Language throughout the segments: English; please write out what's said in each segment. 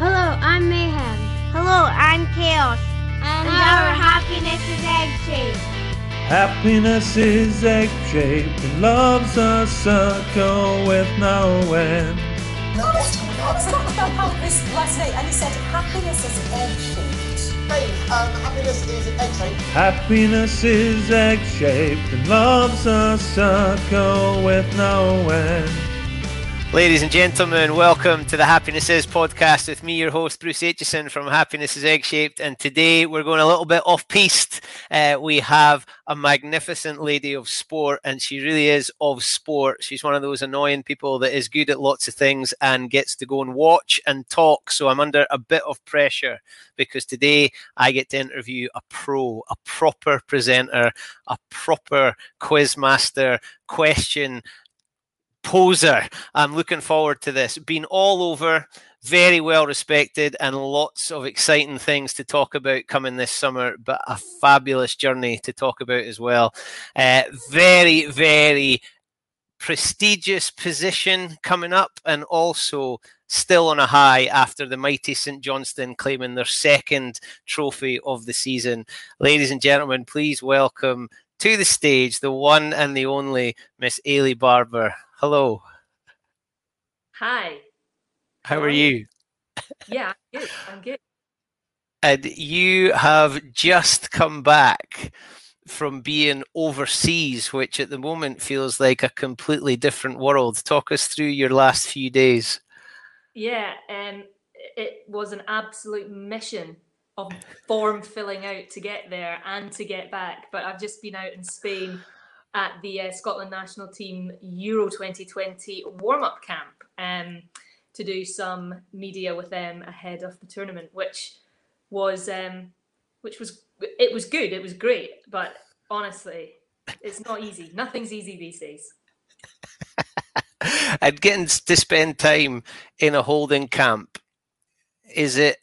Hello, I'm Mayhem. Hello, I'm Chaos. And, our happiness is egg shaped. Happiness is egg shaped and love's a circle with no end. No, I was talking about this last night and he said happiness is egg shaped. Babe, um, happiness is egg shaped. Happiness is egg shaped and love's a circle with no end. Ladies and gentlemen, welcome to the Happiness Is podcast with me, your host, Bruce Aitchison from Happiness is Egg Shaped. And today we're going a little bit off piste. Uh, we have a magnificent lady of sport, and she really is of sport. She's one of those annoying people that is good at lots of things and gets to go and watch and talk. So I'm under a bit of pressure because today I get to interview a pro, a proper presenter, a proper quiz master, question poser. I'm looking forward to this. Been all over, very well respected, and lots of exciting things to talk about coming this summer, but a fabulous journey to talk about as well. Uh, very, very prestigious position coming up, and also still on a high after the mighty St Johnstone claiming their second trophy of the season. Ladies and gentlemen, please welcome to the stage the one and the only Miss Eilidh Barbour. Hello. Hi. How, How are you? yeah, I'm good. I'm good. And you have just come back from being overseas, which at the moment feels like a completely different world. Talk us through your last few days. Yeah, um, it was an absolute mission of form filling out to get there and to get back. But I've just been out in Spain at the uh, Scotland national team Euro 2020 warm up camp um, to do some media with them ahead of the tournament, which was um, which was it was good, it was great, but honestly, it's not easy. Nothing's easy these days. and getting to spend time in a holding camp is it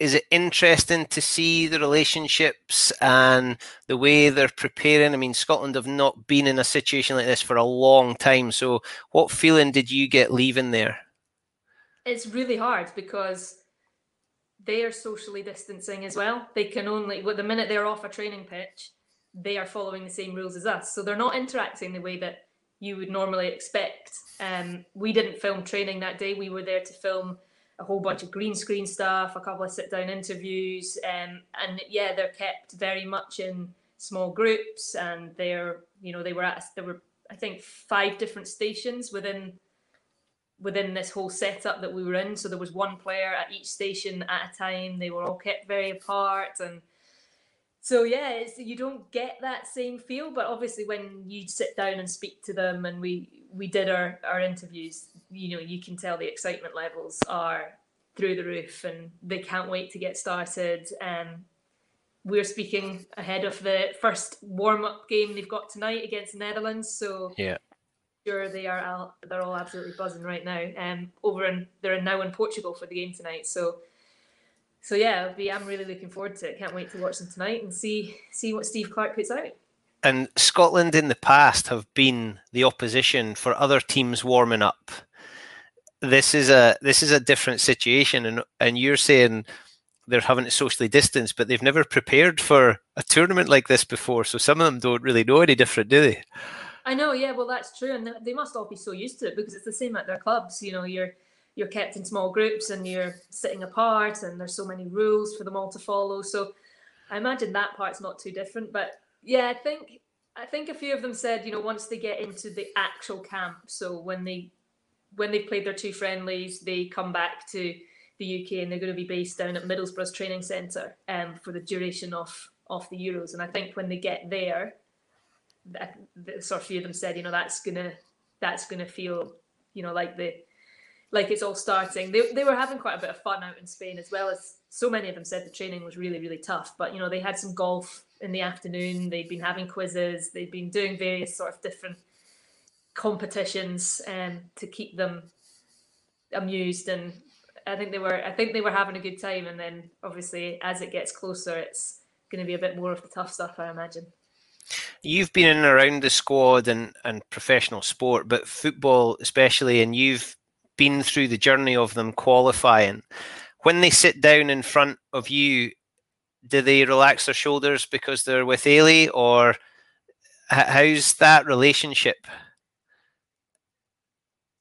is it interesting to see the relationships and the way they're preparing? I mean, Scotland have not been in a situation like this for a long time. So, what feeling did you get leaving there? It's really hard because they are socially distancing as well. They can only, well, the minute they're off a training pitch, they are following the same rules as us. So, they're not interacting the way that you would normally expect. Um, we didn't film training that day. We were there to film a whole bunch of green screen stuff, a couple of sit down interviews, um, and yeah, they're kept very much in small groups, and they're you know they were at there were I think five different stations within within this whole setup that we were in. So there was one player at each station at a time. They were all kept very apart, and so yeah, it's, you don't get that same feel. But obviously, when you sit down and speak to them, and we we did our our interviews, you know, you can tell the excitement levels are through the roof, and they can't wait to get started. Um, we're speaking ahead of the first warm up game they've got tonight against the Netherlands. So yeah, sure they are all, they're all absolutely buzzing right now. Um, over in they're now in Portugal for the game tonight. So so yeah, be, I'm really looking forward to it. Can't wait to watch them tonight and see see what Steve Clarke puts out. And Scotland in the past have been the opposition for other teams warming up. This is a this is a different situation, and and you're saying they're having to socially distance, but they've never prepared for a tournament like this before. So some of them don't really know any different, do they? I know, yeah. Well, that's true, and they must all be so used to it because it's the same at their clubs. You know, you're you're kept in small groups and you're sitting apart, and there's so many rules for them all to follow. So I imagine that part's not too different. But yeah, I think I think a few of them said, you know, once they get into the actual camp, so when they when they've played their two friendlies, they come back to the UK and they're going to be based down at Middlesbrough's training centre um, for the duration of of the Euros. And I think when they get there, that, the, sort of few of them said, you know, that's gonna that's gonna feel, you know, like the like it's all starting. They they were having quite a bit of fun out in Spain as well as so many of them said the training was really really tough. But you know, they had some golf in the afternoon. They'd been having quizzes. They'd been doing various sort of different competitions um, to keep them amused and I think they were I think they were having a good time and then obviously as it gets closer it's going to be a bit more of the tough stuff I imagine. You've been in and around the squad and, and professional sport, but football especially, and you've been through the journey of them qualifying. When they sit down in front of you, do they relax their shoulders because they're with Eilidh, or how's that relationship?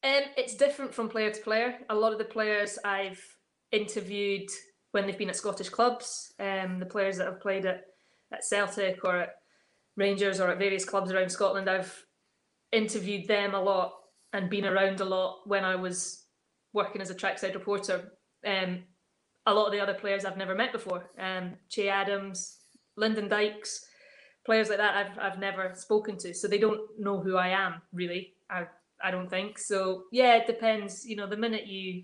Um, it's different from player to player. A lot of the players I've interviewed when they've been at Scottish clubs, um, the players that have played at, at Celtic or at Rangers or at various clubs around Scotland, I've interviewed them a lot and been around a lot when I was working as a trackside reporter. Um, a lot of the other players I've never met before, um, Che Adams, Lyndon Dykes, players like that I've I've never spoken to, so they don't know who I am really. I I don't think so. Yeah, it depends. You know, the minute you,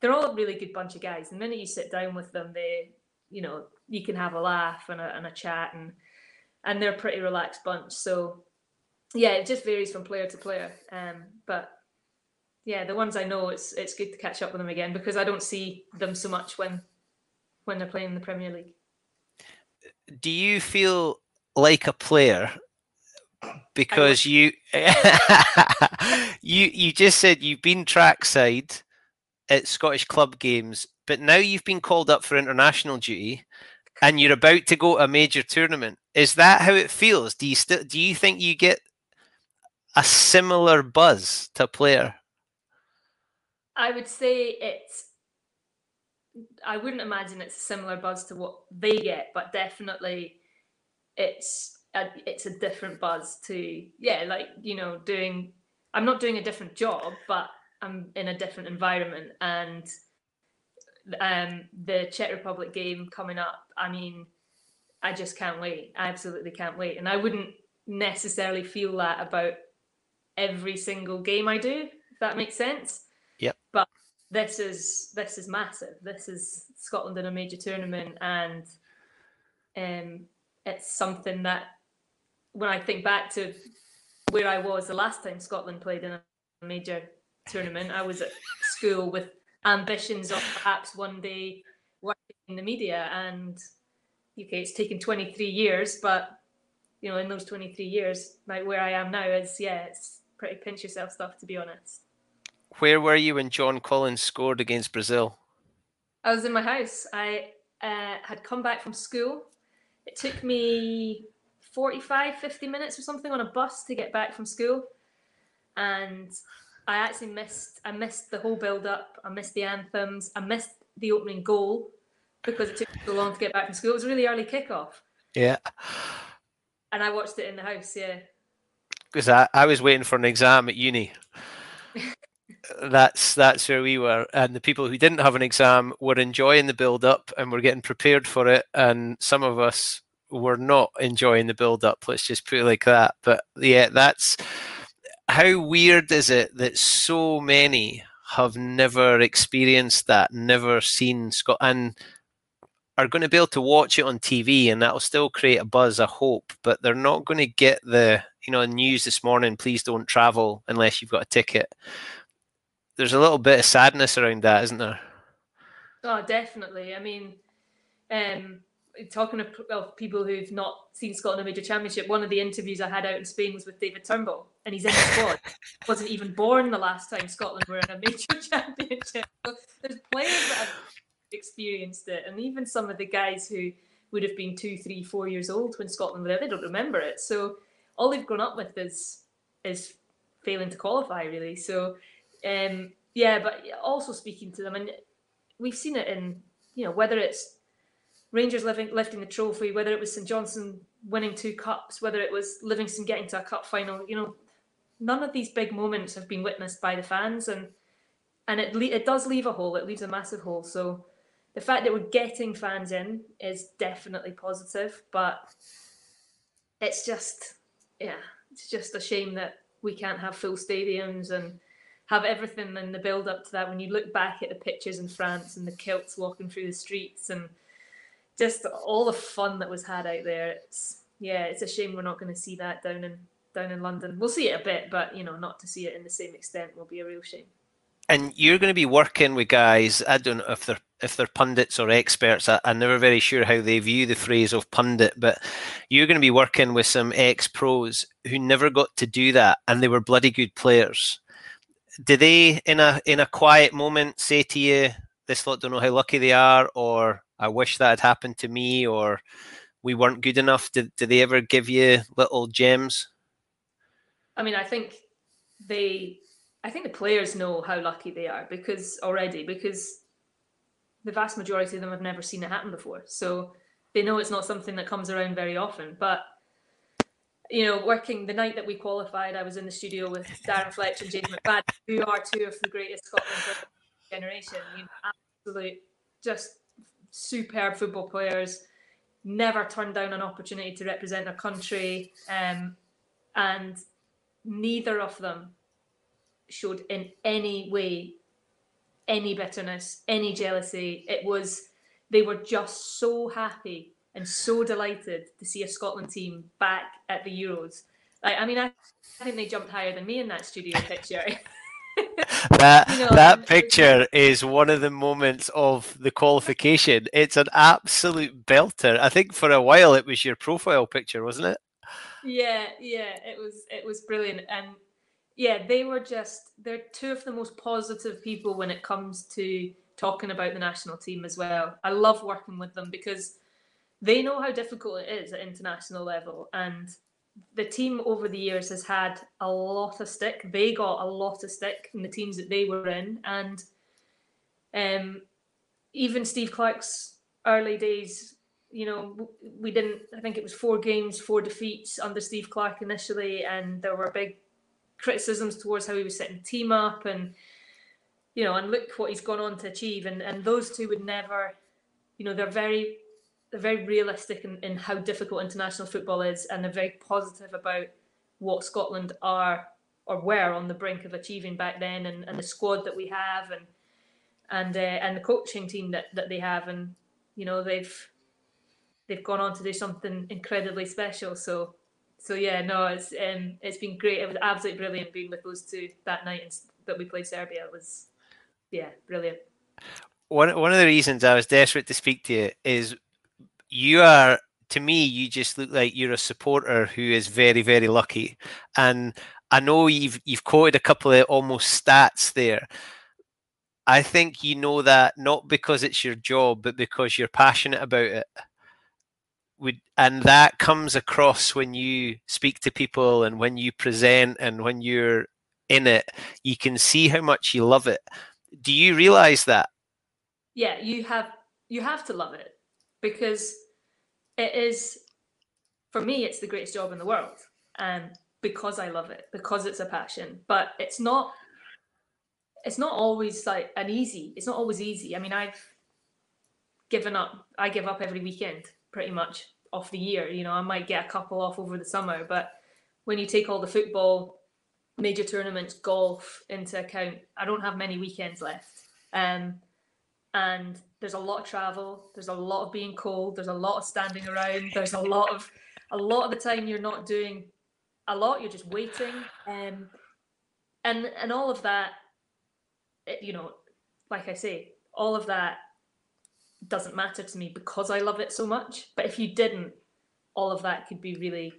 they're all a really good bunch of guys. The minute you sit down with them, they, you know, you can have a laugh and a and a chat, and and they're a pretty relaxed bunch. So, yeah, it just varies from player to player. Um, but yeah, the ones I know, it's it's good to catch up with them again because I don't see them so much when when they're playing in the Premier League. Do you feel like a player because you you you just said you've been trackside at Scottish club games, but now you've been called up for international duty, and you're about to go to a major tournament. Is that how it feels? Do you still do you think you get a similar buzz to player? I would say it's. I wouldn't imagine it's a similar buzz to what they get, but definitely it's a, it's a different buzz to yeah like you know doing i'm not doing a different job but i'm in a different environment and um the czech republic game coming up i mean i just can't wait i absolutely can't wait and i wouldn't necessarily feel that about every single game i do if that makes sense. Yep. But this is this is massive. This is scotland in a major tournament and um it's something that when I think back to where I was the last time Scotland played in a major tournament, I was at school with ambitions of perhaps one day working in the media. And okay, it's taken 23 years, but you know, in those 23 years, like where I am now is yeah, it's pretty pinch yourself stuff to be honest. Where were you when John Collins scored against Brazil? I was in my house. I uh, had come back from school. It took me 45, 50 minutes or something on a bus to get back from school. And I actually missed I missed the whole build up. I missed the anthems. I missed the opening goal because it took so long to get back from school. It was a really early kickoff. Yeah. And I watched it in the house, yeah. Because I, I was waiting for an exam at uni. that's that's where we were. And the people who didn't have an exam were enjoying the build up and were getting prepared for it. And some of us were not enjoying the build up. Let's just put it like that. But yeah, that's how weird is it that so many have never experienced that, never seen Scott, and are going to be able to watch it on TV, and that'll still create a buzz, a hope. But they're not going to get the you know news this morning. Please don't travel unless you've got a ticket. There's a little bit of sadness around that, isn't there? Oh, definitely. I mean, um, talking of, of, people who've not seen Scotland in a major championship, one of the interviews I had out in Spain was with David Turnbull, and he's in the squad. Wasn't even born the last time Scotland were in a major championship. So there's players that have experienced it, and even some of the guys who would have been two, three, four years old when Scotland were there, they don't remember it. So all they've grown up with is is failing to qualify, really. So um, yeah, but also speaking to them, and we've seen it in you know whether it's Rangers living, lifting the trophy, whether it was St Johnstone winning two cups, whether it was Livingston getting to a cup final, you know, none of these big moments have been witnessed by the fans, and and it it does leave a hole. It leaves a massive hole. So the fact that we're getting fans in is definitely positive, but it's just yeah, it's just a shame that we can't have full stadiums and have everything in the build up to that. When you look back at the pictures in France and the kilts walking through the streets and just all the fun that was had out there. It's yeah, it's a shame we're not going to see that down in down in London. We'll see it a bit, but you know, not to see it in the same extent will be a real shame. And you're going to be working with guys. I don't know if they're if they're pundits or experts. I, am never very sure how they view the phrase of pundit, but you're going to be working with some ex pros who never got to do that, and they were bloody good players. Do they, in a in a quiet moment, say to you, "This lot don't know how lucky they are," or I wish that had happened to me, or we weren't good enough? Did, did they ever give you little gems? I mean, I think they, I think the players know how lucky they are because already, because the vast majority of them have never seen it happen before. So they know it's not something that comes around very often. But you know, working the night that we qualified, I was in the studio with Darren Fletcher and James McFadden, who are two of the greatest Scotland generation. You know, absolute, just superb football players, never turned down an opportunity to represent their country, um, and neither of them showed in any way any bitterness, any jealousy. It was they were just so happy and so delighted to see a Scotland team back at the Euros. Like, I mean, I, I think they jumped higher than me in that studio picture. that you know, that picture is one of the moments of the qualification. It's an absolute belter. I think for a while it was your profile picture, wasn't it? Yeah, yeah, it was. It was brilliant, and yeah, they were just they're two of the most positive people when it comes to talking about the national team as well. I love working with them because they know how difficult it is at international level, and the team over the years has had a lot of stick. They got a lot of stick in the teams that they were in, and um, even Steve Clarke's early days. You know, we didn't. I think it was four games, four defeats under Steve Clarke initially, and there were big criticisms towards how he was setting the team up, and you know, and look what he's gone on to achieve. And and those two would never, you know, they're very they're very realistic in, in how difficult international football is, and they're very positive about what Scotland are or were on the brink of achieving back then, and, and the squad that we have, and and uh, and the coaching team that, that they have, and you know they've they've gone on to do something incredibly special. So so yeah, no, it's um, it's been great. It was absolutely brilliant being with those two that night that we played Serbia. It was yeah, brilliant. One one of the reasons I was desperate to speak to you is you are to me you just look like you're a supporter who is very very lucky and i know you've you've quoted a couple of almost stats there i think you know that not because it's your job but because you're passionate about it Would, and that comes across when you speak to people and when you present and when you're in it you can see how much you love it. Do you realize that? Yeah you have you have to love it because it is for me it's the greatest job in the world and because i love it because it's a passion. But it's not it's not always like an easy it's not always easy. I mean i've given up i give up every weekend pretty much of the year. You know, I might get a couple off over the summer, but when you take all the football, major tournaments, golf into account, I don't have many weekends left. Um, and there's a lot of travel. There's a lot of being cold. There's a lot of standing around. There's a lot of a lot of the time you're not doing a lot. You're just waiting. Um, and and all of that, it, you know, like I say, all of that doesn't matter to me because I love it so much. But if you didn't, all of that could be really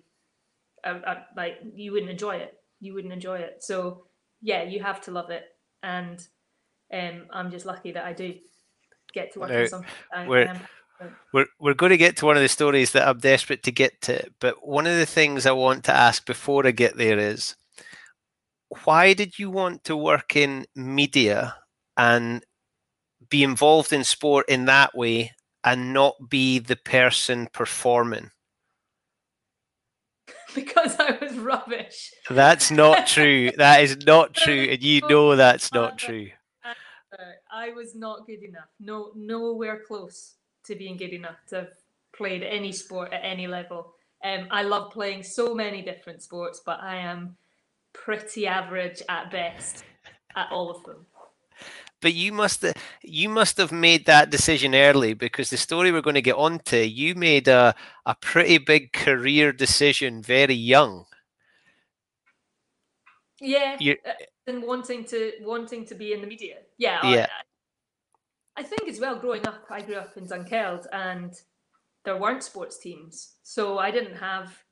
uh, uh, like you wouldn't enjoy it. You wouldn't enjoy it. So yeah, you have to love it, and um, I'm just lucky that I do get to work now, on something. We're, we're, we're going to get to one of the stories that I'm desperate to get to, but one of the things I want to ask before I get there is why did you want to work in media and be involved in sport in that way and not be the person performing? Because I was rubbish. That's not true. that is not true. And you know that's not true. I was not good enough. No, nowhere close to being good enough to have played any sport at any level. Um, I love playing so many different sports, but I am pretty average at best at all of them. But you must you must have made that decision early because the story we're going to get onto, you made a a pretty big career decision very young. Yeah, You're, uh, and wanting to wanting to be in the media. Yeah, yeah. I, I think as well. Growing up, I grew up in Dunkeld, and there weren't sports teams, so I didn't have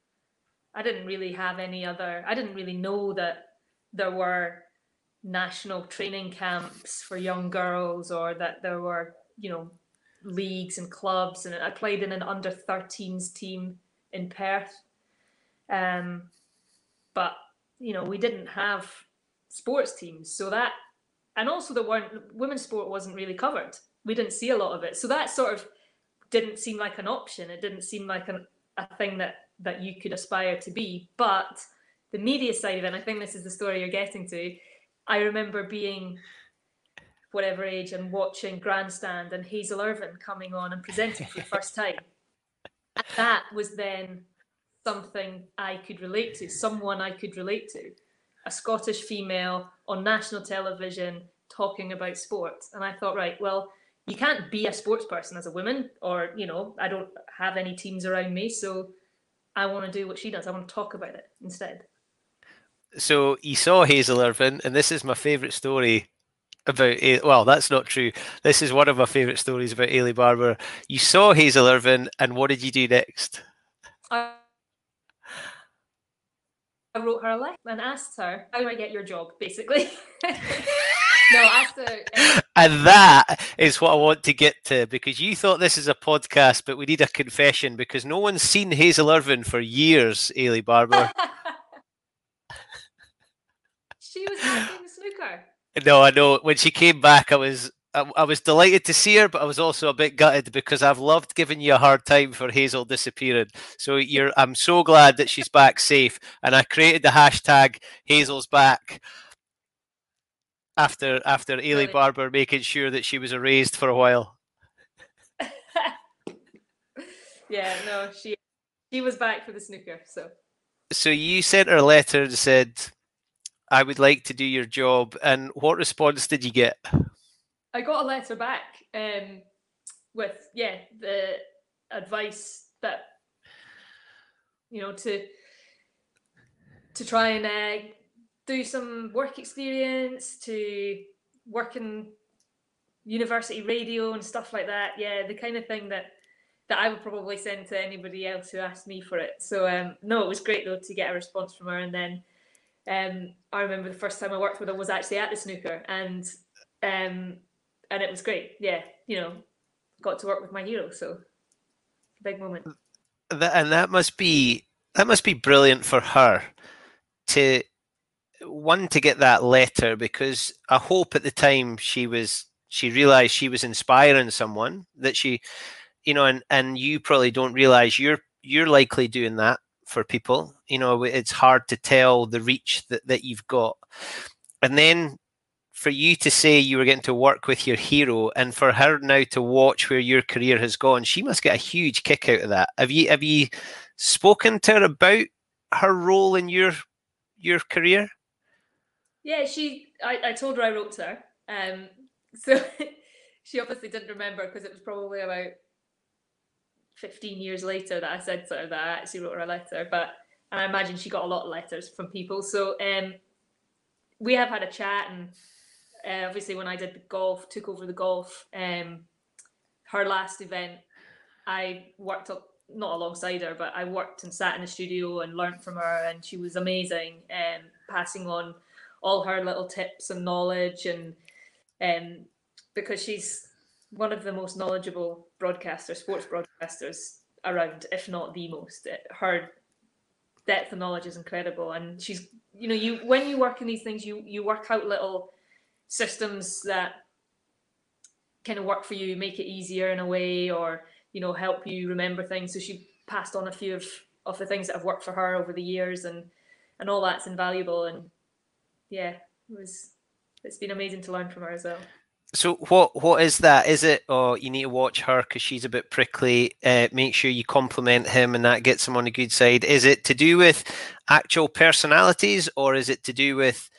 I didn't really have any other. I didn't really know that there were national training camps for young girls, or that there were you know leagues and clubs. And I played in an under 13s team in Perth. Um, but you know we didn't have sports teams, so that and also there weren't women's sport wasn't really covered. We didn't see a lot of it, so that sort of didn't seem like an option. It didn't seem like an, a thing that that you could aspire to be. But the media side of it, and I think this is the story you're getting to. I remember being whatever age and watching Grandstand and Hazel Irvine coming on and presenting for the first time. And that was then something I could relate to, someone I could relate to, a Scottish female on national television talking about sports. And I thought, right, well, you can't be a sports person as a woman, or, you know, I don't have any teams around me. So I want to do what she does. I want to talk about it instead. So you saw Hazel Irvine, and this is my favourite story about. Well, that's not true. This is one of my favourite stories about Eilidh Barbour. You saw Hazel Irvine, and what did you do next? I, wrote her a letter and asked her, "How do I get your job?" Basically. no, after. Uh, and that is what I want to get to because you thought this is a podcast, but we need a confession because no one's seen Hazel Irvine for years, Eilidh Barbour. she was playing the snooker. No, I know. When she came back, I was I, I, was delighted to see her, but I was also a bit gutted because I've loved giving you a hard time for Hazel disappearing. So you're, I'm so glad that she's back safe, and I created the hashtag Hazel's back after after Eilidh Barbour making sure that she was erased for a while. yeah, no, she she was back for the snooker. So, so you sent her a letter and said, "I would like to do your job." And what response did you get? I got a letter back um, with yeah the advice that you know to to try and uh, do some work experience, to work in university radio and stuff like that. Yeah, the kind of thing that that I would probably send to anybody else who asked me for it. So um, no, it was great though to get a response from her. And then um, I remember the first time I worked with her was actually at the snooker, and um, and it was great. Yeah, you know, got to work with my hero, so big moment. That, and that must be that must be brilliant for her to one to get that letter because I hope at the time she was she realized she was inspiring someone that she you know and and you probably don't realize you're you're likely doing that for people you know it's hard to tell the reach that, that you've got and then for you to say you were getting to work with your hero and for her now to watch where your career has gone, she must get a huge kick out of that. Have you have you spoken to her about her role in your your career? Yeah, she. I, I told her I wrote to her. Um, so she obviously didn't remember because it was probably about 15 years later that I said to her that I actually wrote her a letter. But and I imagine she got a lot of letters from people. So um, we have had a chat, and uh, obviously when I did the golf, took over the golf, um, her last event, I worked up not alongside her, but I worked and sat in the studio and learned from her, and she was amazing, um, passing on all her little tips and knowledge, and um, because she's one of the most knowledgeable broadcasters, sports broadcasters around, if not the most. Her depth of knowledge is incredible, and she's you know you when you work in these things, you you work out little systems that kind of work for you, make it easier in a way, or you know help you remember things. So she passed on a few of of the things that have worked for her over the years, and and all that's invaluable. And yeah, it was it's been amazing to learn from her as well. So what what is that? Is it oh you need to watch her because she's a bit prickly? Uh, make sure you compliment him and that gets him on the good side. Is it to do with actual personalities or is it to do with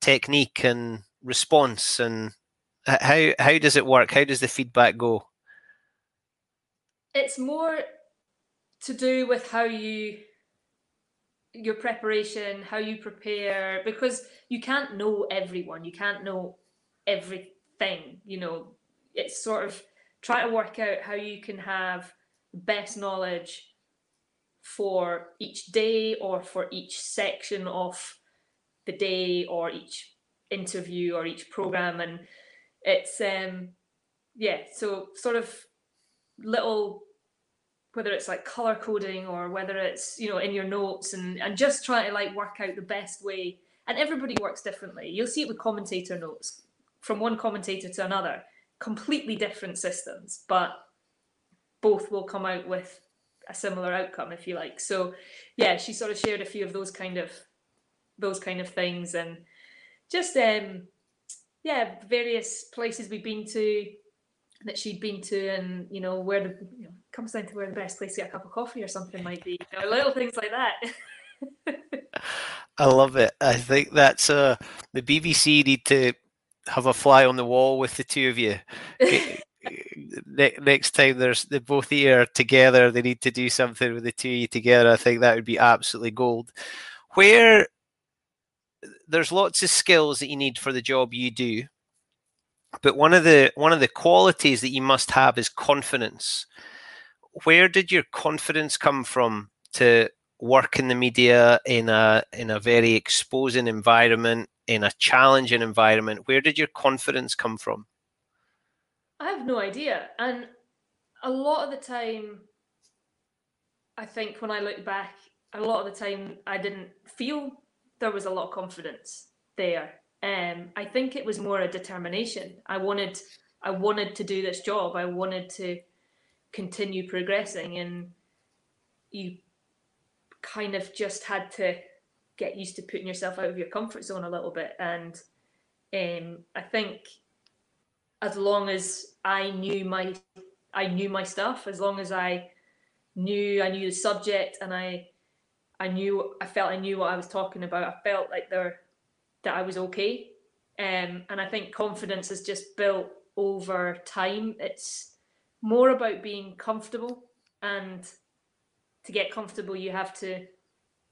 technique and response and how how does it work? How does the feedback go? It's more to do with how you your preparation, how you prepare, because you can't know everyone. You can't know every thing you know it's sort of try to work out how you can have best knowledge for each day or for each section of the day or each interview or each program. And it's um yeah so sort of little whether it's like color coding or whether it's you know in your notes and and just try to like work out the best way. And everybody works differently. You'll see it with commentator notes from one commentator to another, completely different systems, but both will come out with a similar outcome, if you like. So, yeah, she sort of shared a few of those kind of those kind of things, and just um, yeah, various places we've been to that she'd been to, and you know where the you know, comes down to where the best place to get a cup of coffee or something might be. You know, little things like that. I love it. I think that's uh, the BBC need to have a fly on the wall with the two of you. next time there's they both here together, they need to do something with the two of you together. I think that would be absolutely gold. Where there's lots of skills that you need for the job you do, but one of the one of the qualities that you must have is confidence. Where did your confidence come from to work in the media in a in a very exposing environment in a challenging environment where did your confidence come from? I have no idea. And a lot of the time i think when i look back a lot of the time i didn't feel there was a lot of confidence there. Um i think it was more a determination. I wanted i wanted to do this job. I wanted to continue progressing. And you kind of just had to get used to putting yourself out of your comfort zone a little bit. And um, I think as long as I knew my I knew my stuff, as long as I knew I knew the subject and I I knew I felt I knew what I was talking about. I felt like there that I was okay. Um, and I think confidence is just built over time. It's more about being comfortable and to get comfortable you have to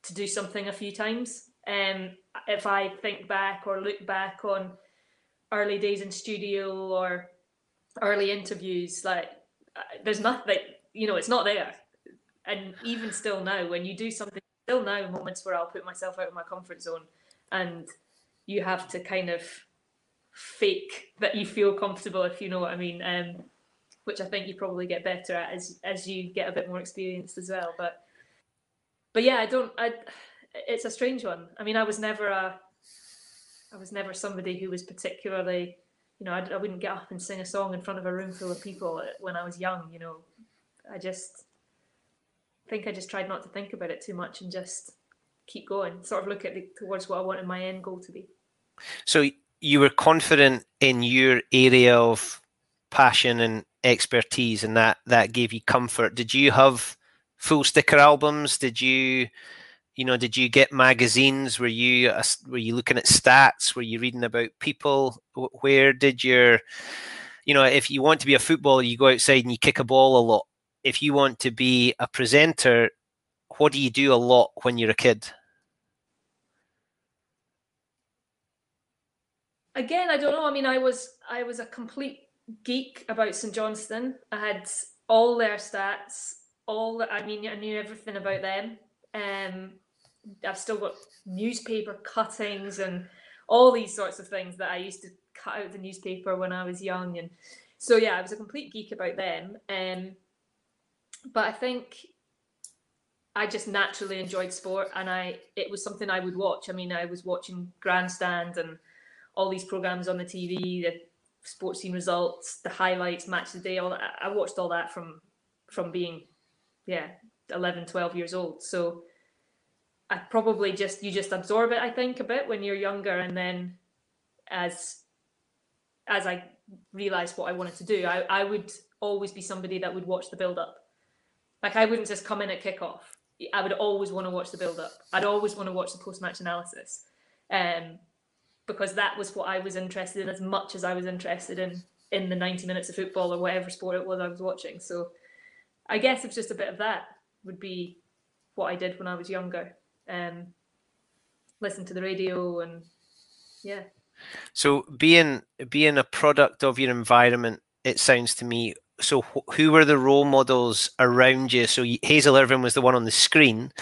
to do something a few times. Um, if I think back or look back on early days in studio or early interviews, like uh, there's nothing, you know, it's not there. And even still now, when you do something, still now moments where I'll put myself out of my comfort zone, and you have to kind of fake that you feel comfortable, if you know what I mean. Um, which I think you probably get better at as as you get a bit more experienced as well. But but yeah, I don't. I it's a strange one. I mean, I was never a I was never somebody who was particularly you know I, I wouldn't get up and sing a song in front of a room full of people when I was young. You know, I just think I just tried not to think about it too much and just keep going. Sort of look at the, towards what I wanted my end goal to be. So you were confident in your area of passion and expertise, and that that gave you comfort. Did you have full sticker albums? Did you, you know, did you get magazines? Were you were you looking at stats? Were you reading about people? Where did your, you know, if you want to be a footballer, you go outside and you kick a ball a lot. If you want to be a presenter, what do you do a lot when you're a kid? Again, I don't know. I mean, I was I was a complete geek about St Johnstone. I had all their stats, all I mean, I knew everything about them. Um, I've still got newspaper cuttings and all these sorts of things that I used to cut out the newspaper when I was young, and so yeah, I was a complete geek about them. Um, but I think I just naturally enjoyed sport, and I it was something I would watch. I mean, I was watching Grandstand and all these programs on the TV, the sports scene results, the highlights, match of the day. All that. I watched all that from from being, yeah, 11, 12 years old. So I probably just you just absorb it. I think a bit when you're younger, and then as as I realized what I wanted to do, I, I would always be somebody that would watch the build up. Like I wouldn't just come in at kickoff. I would always want to watch the build up. I'd always want to watch the post match analysis. Um, because that was what I was interested in as much as I was interested in in the 90 minutes of football or whatever sport it was I was watching. So I guess it's just a bit of that would be what I did when I was younger. Um, listen to the radio and yeah. So being being a product of your environment, it sounds to me. So who were the role models around you? So Hazel Irvine was the one on the screen,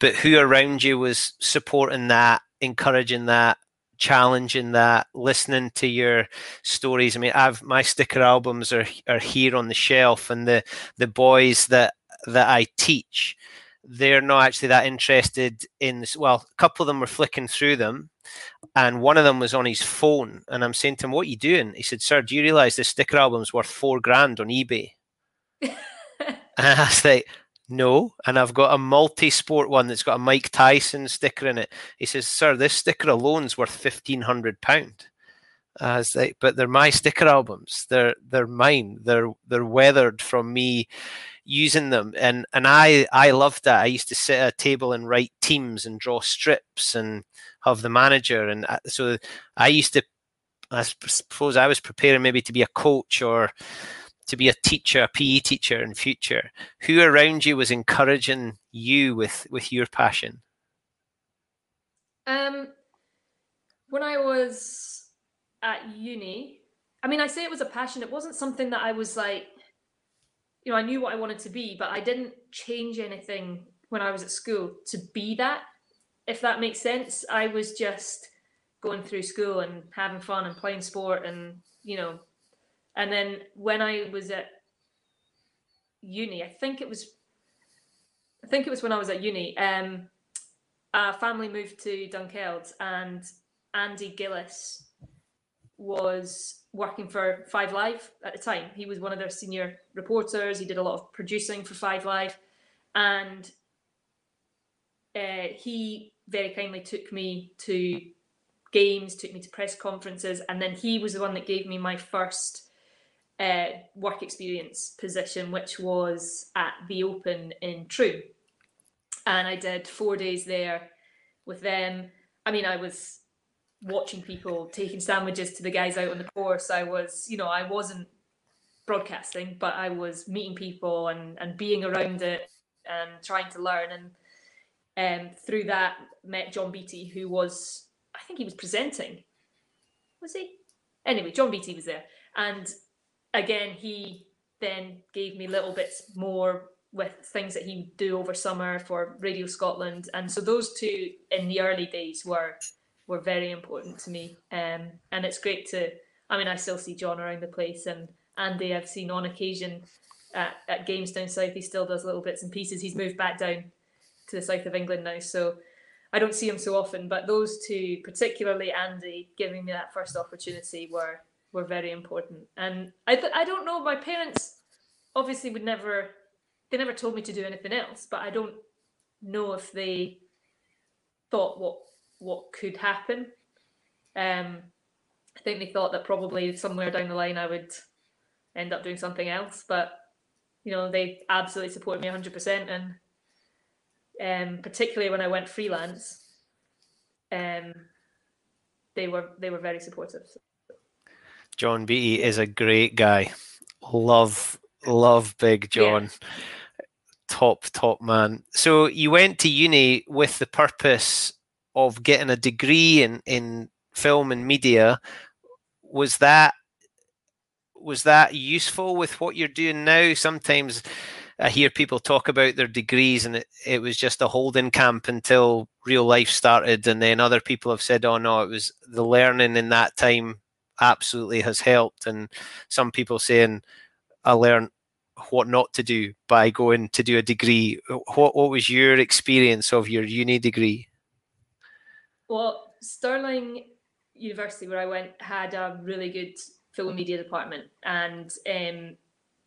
but who around you was supporting that, encouraging that, challenging that, listening to your stories. I mean, I've my sticker albums are are here on the shelf, and the the boys that that I teach, they're not actually that interested in this. Well, a couple of them were flicking through them, and one of them was on his phone. And I'm saying to him, "What are you doing?" He said, "Sir, do you realise this sticker album's worth four grand on eBay?" and I was like, no, and I've got a multi-sport one that's got a Mike Tyson sticker in it. He says, "Sir, this sticker alone's worth fifteen hundred pound." As they, but they're my sticker albums. They're they're mine. They're they're weathered from me using them, and and I I loved that. I used to sit at a table and write teams and draw strips and have the manager, and uh, so I used to. I suppose I was preparing maybe to be a coach or to be a teacher, a PE teacher in future? Who around you was encouraging you with with your passion? Um, when I was at uni, I mean, I say it was a passion. It wasn't something that I was like, you know, I knew what I wanted to be, but I didn't change anything when I was at school to be that. If that makes sense, I was just going through school and having fun and playing sport and you know and then when I was at uni, I think it was, I think it was when I was at uni. Um, our family moved to Dunkeld, and Andy Gillis was working for Five Live at the time. He was one of their senior reporters. He did a lot of producing for Five Live, and uh, he very kindly took me to games, took me to press conferences, and then he was the one that gave me my first uh, work experience position, which was at the Open in Troon. And I did four days there with them. I mean, I was watching people taking sandwiches to the guys out on the course. I was, you know, I wasn't broadcasting, but I was meeting people and, and being around it and trying to learn. And um, through that, met John Beattie, who was, I think he was presenting. Was he? Anyway, John Beattie was there. And again, he then gave me little bits more with things that he would do over summer for Radio Scotland, and so those two in the early days were were very important to me. Um, and it's great to, I mean, I still see John around the place, and Andy I've seen on occasion at, at games down south. He still does little bits and pieces. He's moved back down to the south of England now, so I don't see him so often. But those two, particularly Andy, giving me that first opportunity, were were very important. And I, I don't know, my parents obviously would never, they never told me to do anything else, but I don't know if they thought what what could happen. Um, I think they thought that probably somewhere down the line I would end up doing something else, but you know they absolutely supported me 100%, and um, particularly when I went freelance, um, they were they were very supportive. John Beattie is a great guy. Love love Big John. Yeah. Top top man. So you went to uni with the purpose of getting a degree in in film and media. Was that was that useful with what you're doing now? Sometimes I hear people talk about their degrees and it, it was just a holding camp until real life started. And then other people have said, oh no, it was the learning in that time absolutely has helped. And some people saying, I learned what not to do by going to do a degree. What, what was your experience of your uni degree? Well, Stirling University, where I went, had a really good film media department. And um,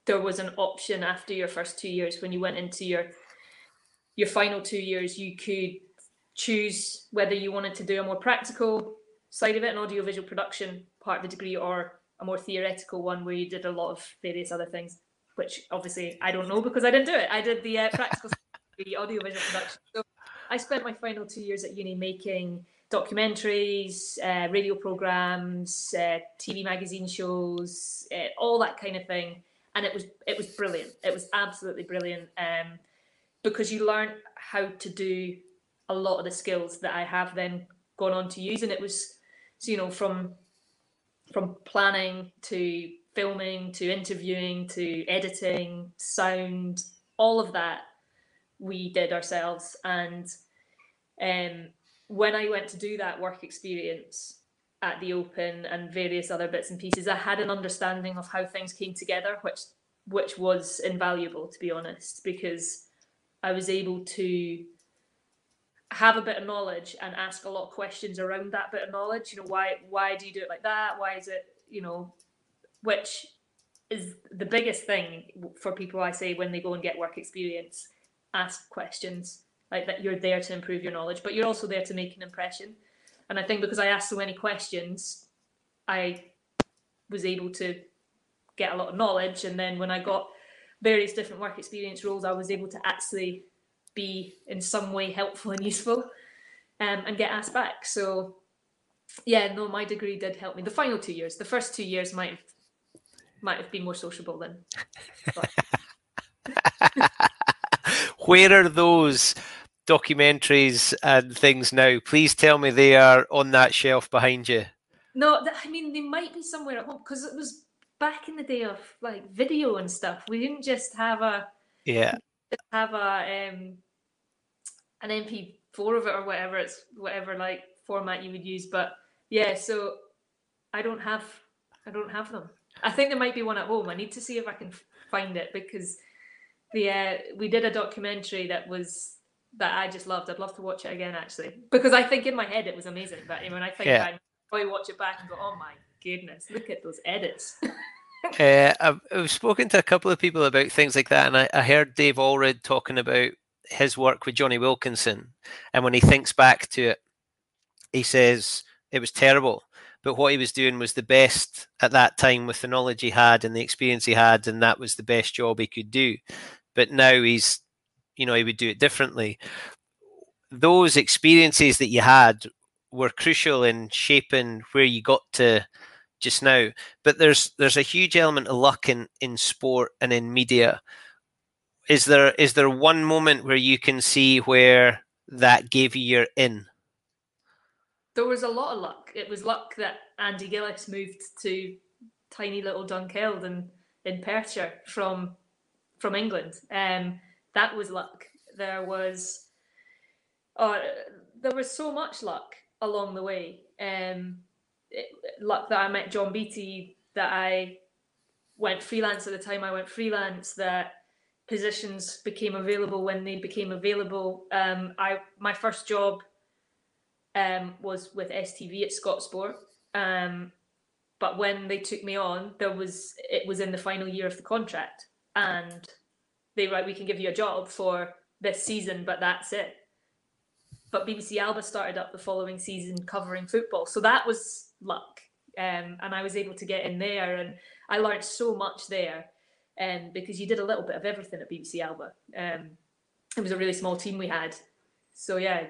there was an option after your first two years when you went into your your final two years you could choose whether you wanted to do a more practical side of it an audiovisual production part of the degree or a more theoretical one where you did a lot of various other things which obviously i don't know because i didn't do it. I did the uh, practical the audiovisual production. So i spent my final two years at uni making documentaries, uh, radio programs, uh, TV magazine shows, uh, all that kind of thing. And it was it was brilliant. It was absolutely brilliant um, because you learn how to do a lot of the skills that I have then gone on to use, and it was so you know from from planning to filming to interviewing to editing, sound, all of that we did ourselves. And um, when I went to do that work experience, at the Open and various other bits and pieces, I had an understanding of how things came together, which which was invaluable to be honest, because I was able to have a bit of knowledge and ask a lot of questions around that bit of knowledge. You know, why why do you do it like that? Why is it, you know, which is the biggest thing for people I say when they go and get work experience, ask questions. Like that you're there to improve your knowledge, but you're also there to make an impression. And I think because I asked so many questions, I was able to get a lot of knowledge. And then when I got various different work experience roles, I was able to actually be in some way helpful and useful um, and get asked back. So yeah, no, my degree did help me. The final two years, the first two years might have might have been more sociable than. Where are those documentaries and things now. Please tell me they are on that shelf behind you. No, I mean they might be somewhere at home because it was back in the day of like video and stuff. We didn't just have a yeah have a um an MP4 of it or whatever it's whatever like format you would use. But yeah, so I don't have I don't have them. I think there might be one at home. I need to see if I can find it because the uh, we did a documentary that was that I just loved. I'd love to watch it again actually because I think in my head it was amazing. But when I think yeah. I probably watch it back and go, oh my goodness, look at those edits. uh, I've, I've, spoken to a couple of people about things like that, and I, I heard Dave Alred talking about his work with Jonny Wilkinson, and when he thinks back to it, he says it was terrible. But what he was doing was the best at that time with the knowledge he had and the experience he had, and that was the best job he could do. But now he's you know he would do it differently those experiences that you had were crucial in shaping where you got to just now but there's there's a huge element of luck in in sport and in media is there is there one moment where you can see where that gave you your in there was a lot of luck it was luck that andy gillis moved to tiny little dunkeld in in perthshire from from england um that was luck. There was, uh, there was so much luck along the way. Um, it, luck that I met John Beattie, that I went freelance at the time I went freelance, that positions became available when they became available. Um, I my first job um, was with STV at Scotsport. Um, but when they took me on, there was it was in the final year of the contract, and they write, we can give you a job for this season, but that's it. But BBC Alba started up the following season covering football, so that was luck. um, and I was able to get in there, and I learned so much there, um, because you did a little bit of everything at BBC Alba. Um, it was a really small team we had, so yeah,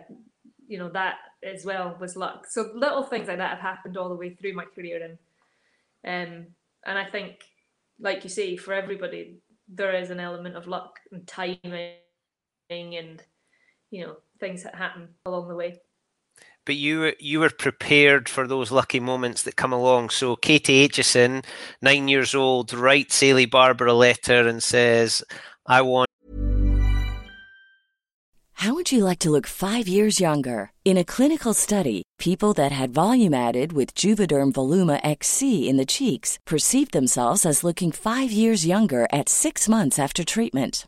you know that as well was luck. So little things like that have happened all the way through my career, and um, and I think, like you say, for everybody, there is an element of luck and timing, and you know things that happen along the way but you you were prepared for those lucky moments that come along. So Katie Aitchison, nine years old, writes Eilidh Barbour a letter and says, "I want." How would you like to look five years younger? In a clinical study, people that had volume added with Juvederm Voluma XC in the cheeks perceived themselves as looking five years younger at six months after treatment.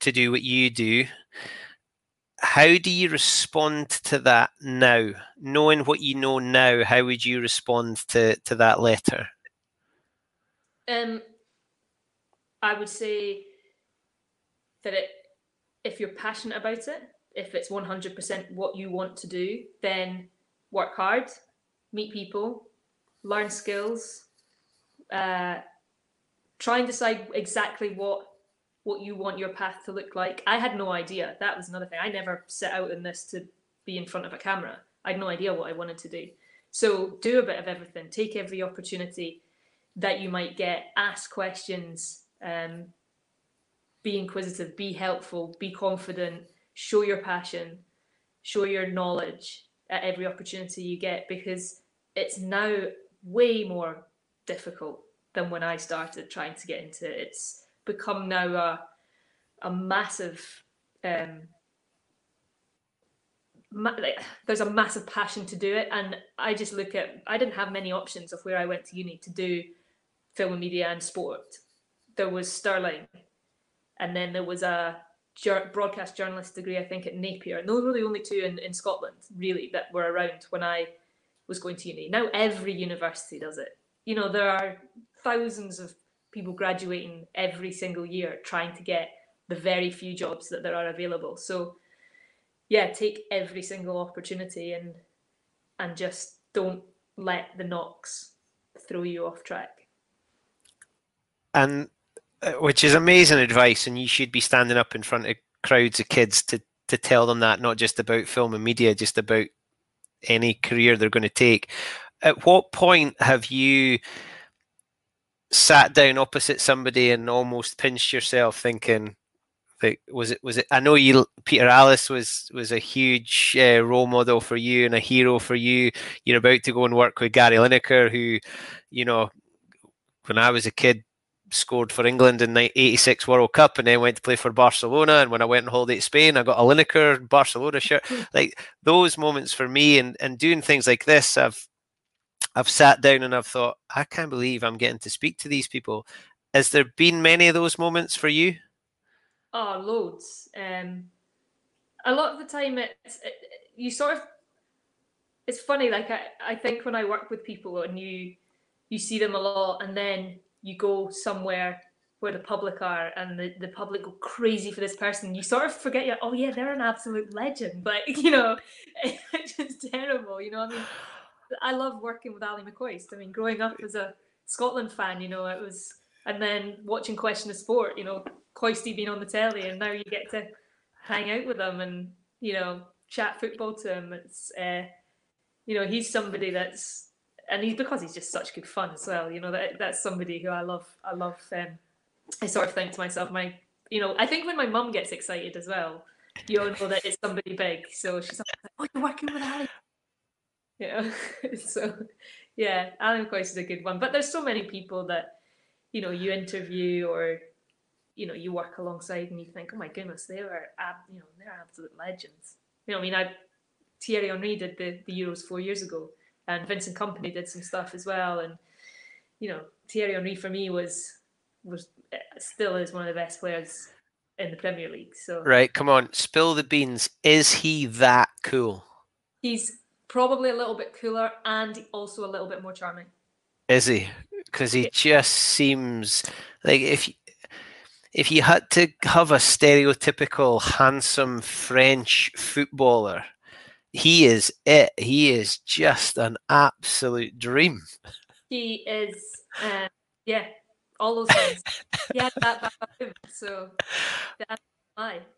To do what you do. How do you respond to that now? Knowing what you know now, how would you respond to, to that letter? Um, I would say that it, if you're passionate about it, if it's 100% what you want to do, then work hard, meet people, learn skills, uh, try and decide exactly what what you want your path to look like. I had no idea. That was another thing. I never set out in this to be in front of a camera. I had no idea what I wanted to do. So do a bit of everything. Take every opportunity that you might get. Ask questions. Um, be inquisitive. Be helpful. Be confident. Show your passion. Show your knowledge at every opportunity you get because it's now way more difficult than when I started trying to get into it. It's become now a a massive um, ma- like, there's a massive passion to do it. And i just look at i didn't have many options of where i went to uni to do film and media and sport. There was stirling and then there was a broadcast journalist degree i think at napier. And those were the only two in, in scotland really that were around when i was going to uni. Now every university does it. You know there are thousands of people graduating every single year trying to get the very few jobs that there are available. So yeah, take every single opportunity and and just don't let the knocks throw you off track. And uh, which is amazing advice, and you should be standing up in front of crowds of kids to to tell them that, not just about film and media, just about any career they're going to take. At what point have you sat down opposite somebody and almost pinched yourself, thinking, like, was it was it? I know you, Peter Alliss was was a huge uh, role model for you and a hero for you. You're about to go and work with Gary Lineker, who, you know, when I was a kid, scored for England in the 86 World Cup and then went to play for Barcelona. And when I went on holiday to Spain, I got a Lineker Barcelona shirt. like those moments for me and, and doing things like this, I've I've sat down and I've thought, I can't believe I'm getting to speak to these people. Has there been many of those moments for you? Oh, loads. Um, a lot of the time, it's it, you sort of. It's funny. Like I, I think when I work with people and you, you see them a lot, and then you go somewhere where the public are and the, the public go crazy for this person you sort of forget you oh yeah they're an absolute legend like you know it's just terrible you know i mean i love working with ali mccoist i mean growing up as a scotland fan you know it was and then watching question of sport you know coisty being on the telly and now you get to hang out with him and you know chat football to him it's uh, you know he's somebody that's and he's because he's just such good fun as well you know that that's somebody who i love i love um, I sort of think to myself, my, you know, I think when my mum gets excited as well, you all know that it's somebody big. So she's like, oh, you're working with Ali. Yeah. so, yeah, Alan McCoist is a good one. But there's so many people that, you know, you interview or, you know, you work alongside and you think, oh my goodness, they were, you know, they're absolute legends. You know, I mean, I, Thierry Henry did the, the Euros four years ago and Vincent Kompany did some stuff as well. And, you know, Thierry Henry for me was, was eh, still is one of the best players in the Premier League. So right, come on, spill the beans. Is he that cool? He's probably a little bit cooler and also a little bit more charming. Is he? Because he just seems like if if you had to have a stereotypical handsome French footballer, he is it. He is just an absolute dream. He is, uh, yeah, all those things. yeah, that, that, so that's why.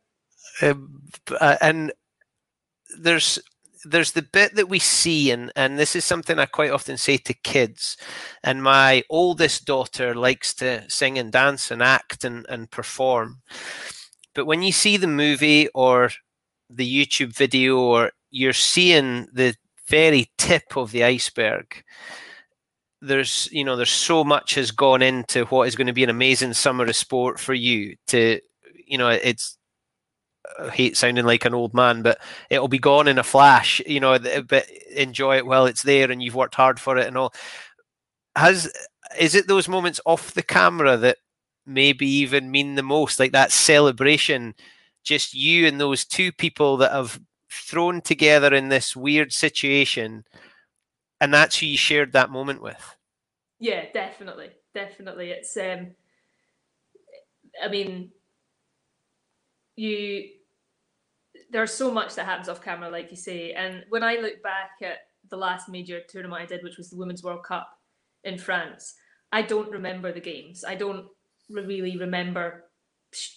Um, uh, and there's there's the bit that we see and and this is something I quite often say to kids and my oldest daughter likes to sing and dance and act and, and perform. But when you see the movie or the YouTube video or you're seeing the very tip of the iceberg there's you know there's so much has gone into what is going to be an amazing summer of sport for you to you know it's I hate sounding like an old man, but it'll be gone in a flash, you know, but enjoy it while it's there and you've worked hard for it and all. Has is it those moments off the camera that maybe even mean the most, like that celebration, just you and those two people that have thrown together in this weird situation and that's who you shared that moment with. Yeah, definitely, definitely. It's um, I mean, you there's so much that happens off camera, like you say, and when I look back at the last major tournament I did, which was the Women's World Cup in France, I don't remember the games. I don't really remember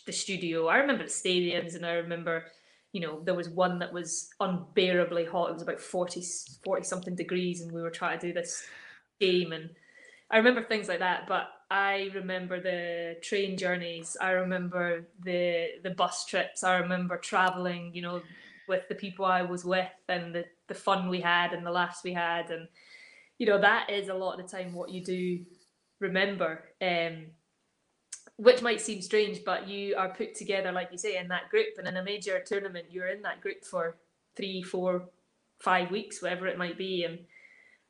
the studio. I remember the stadiums, and I remember you know, there was one that was unbearably hot. It was about 40, 40 something degrees, and we were trying to do this game. And I remember things like that, but I remember the train journeys. I remember the the bus trips. I remember traveling, you know, with the people I was with and the, the fun we had and the laughs we had. And, you know, that is a lot of the time what you do remember. Um, which might seem strange, but you are put together, like you say, in that group. And in a major tournament, you're in that group for three, four, five weeks, whatever it might be. And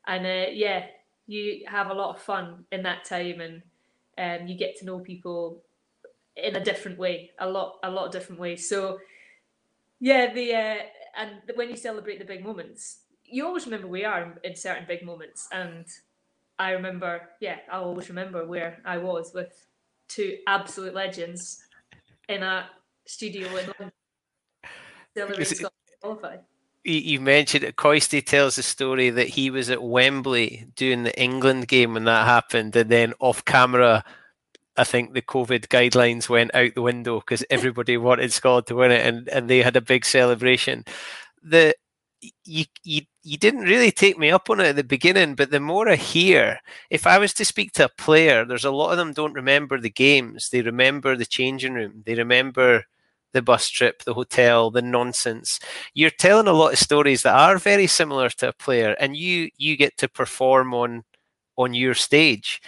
and uh, yeah, you have a lot of fun in that time, and um, you get to know people in a different way, a lot, a lot of different ways. So yeah, the uh, and when you celebrate the big moments, you always remember we are in certain big moments, and I remember, yeah, I always remember where I was with two absolute legends in a studio in London. Celebrating qualified. You mentioned it. Coisty tells the story that he was at Wembley doing the England game when that happened, and then off camera, I think the COVID guidelines went out the window because everybody wanted Scotland to win it, and, and they had a big celebration. The you you you didn't really take me up on it at the beginning, but the more I hear, if I was to speak to a player, there's a lot of them don't remember the games. They remember the changing room. They remember the bus trip, the hotel, the nonsense. You're telling a lot of stories that are very similar to a player, and you you get to perform on on your stage.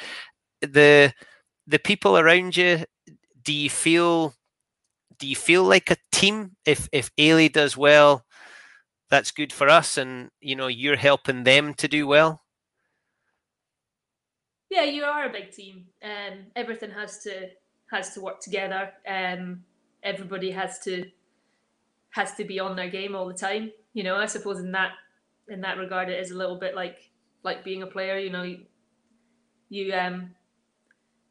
The the people around you, do you feel do you feel like a team? If if Eilidh does well, that's good for us and you know you're helping them to do well yeah you are a big team um everything has to has to work together um everybody has to has to be on their game all the time you know i suppose in that in that regard it is a little bit like like being a player you know you, you um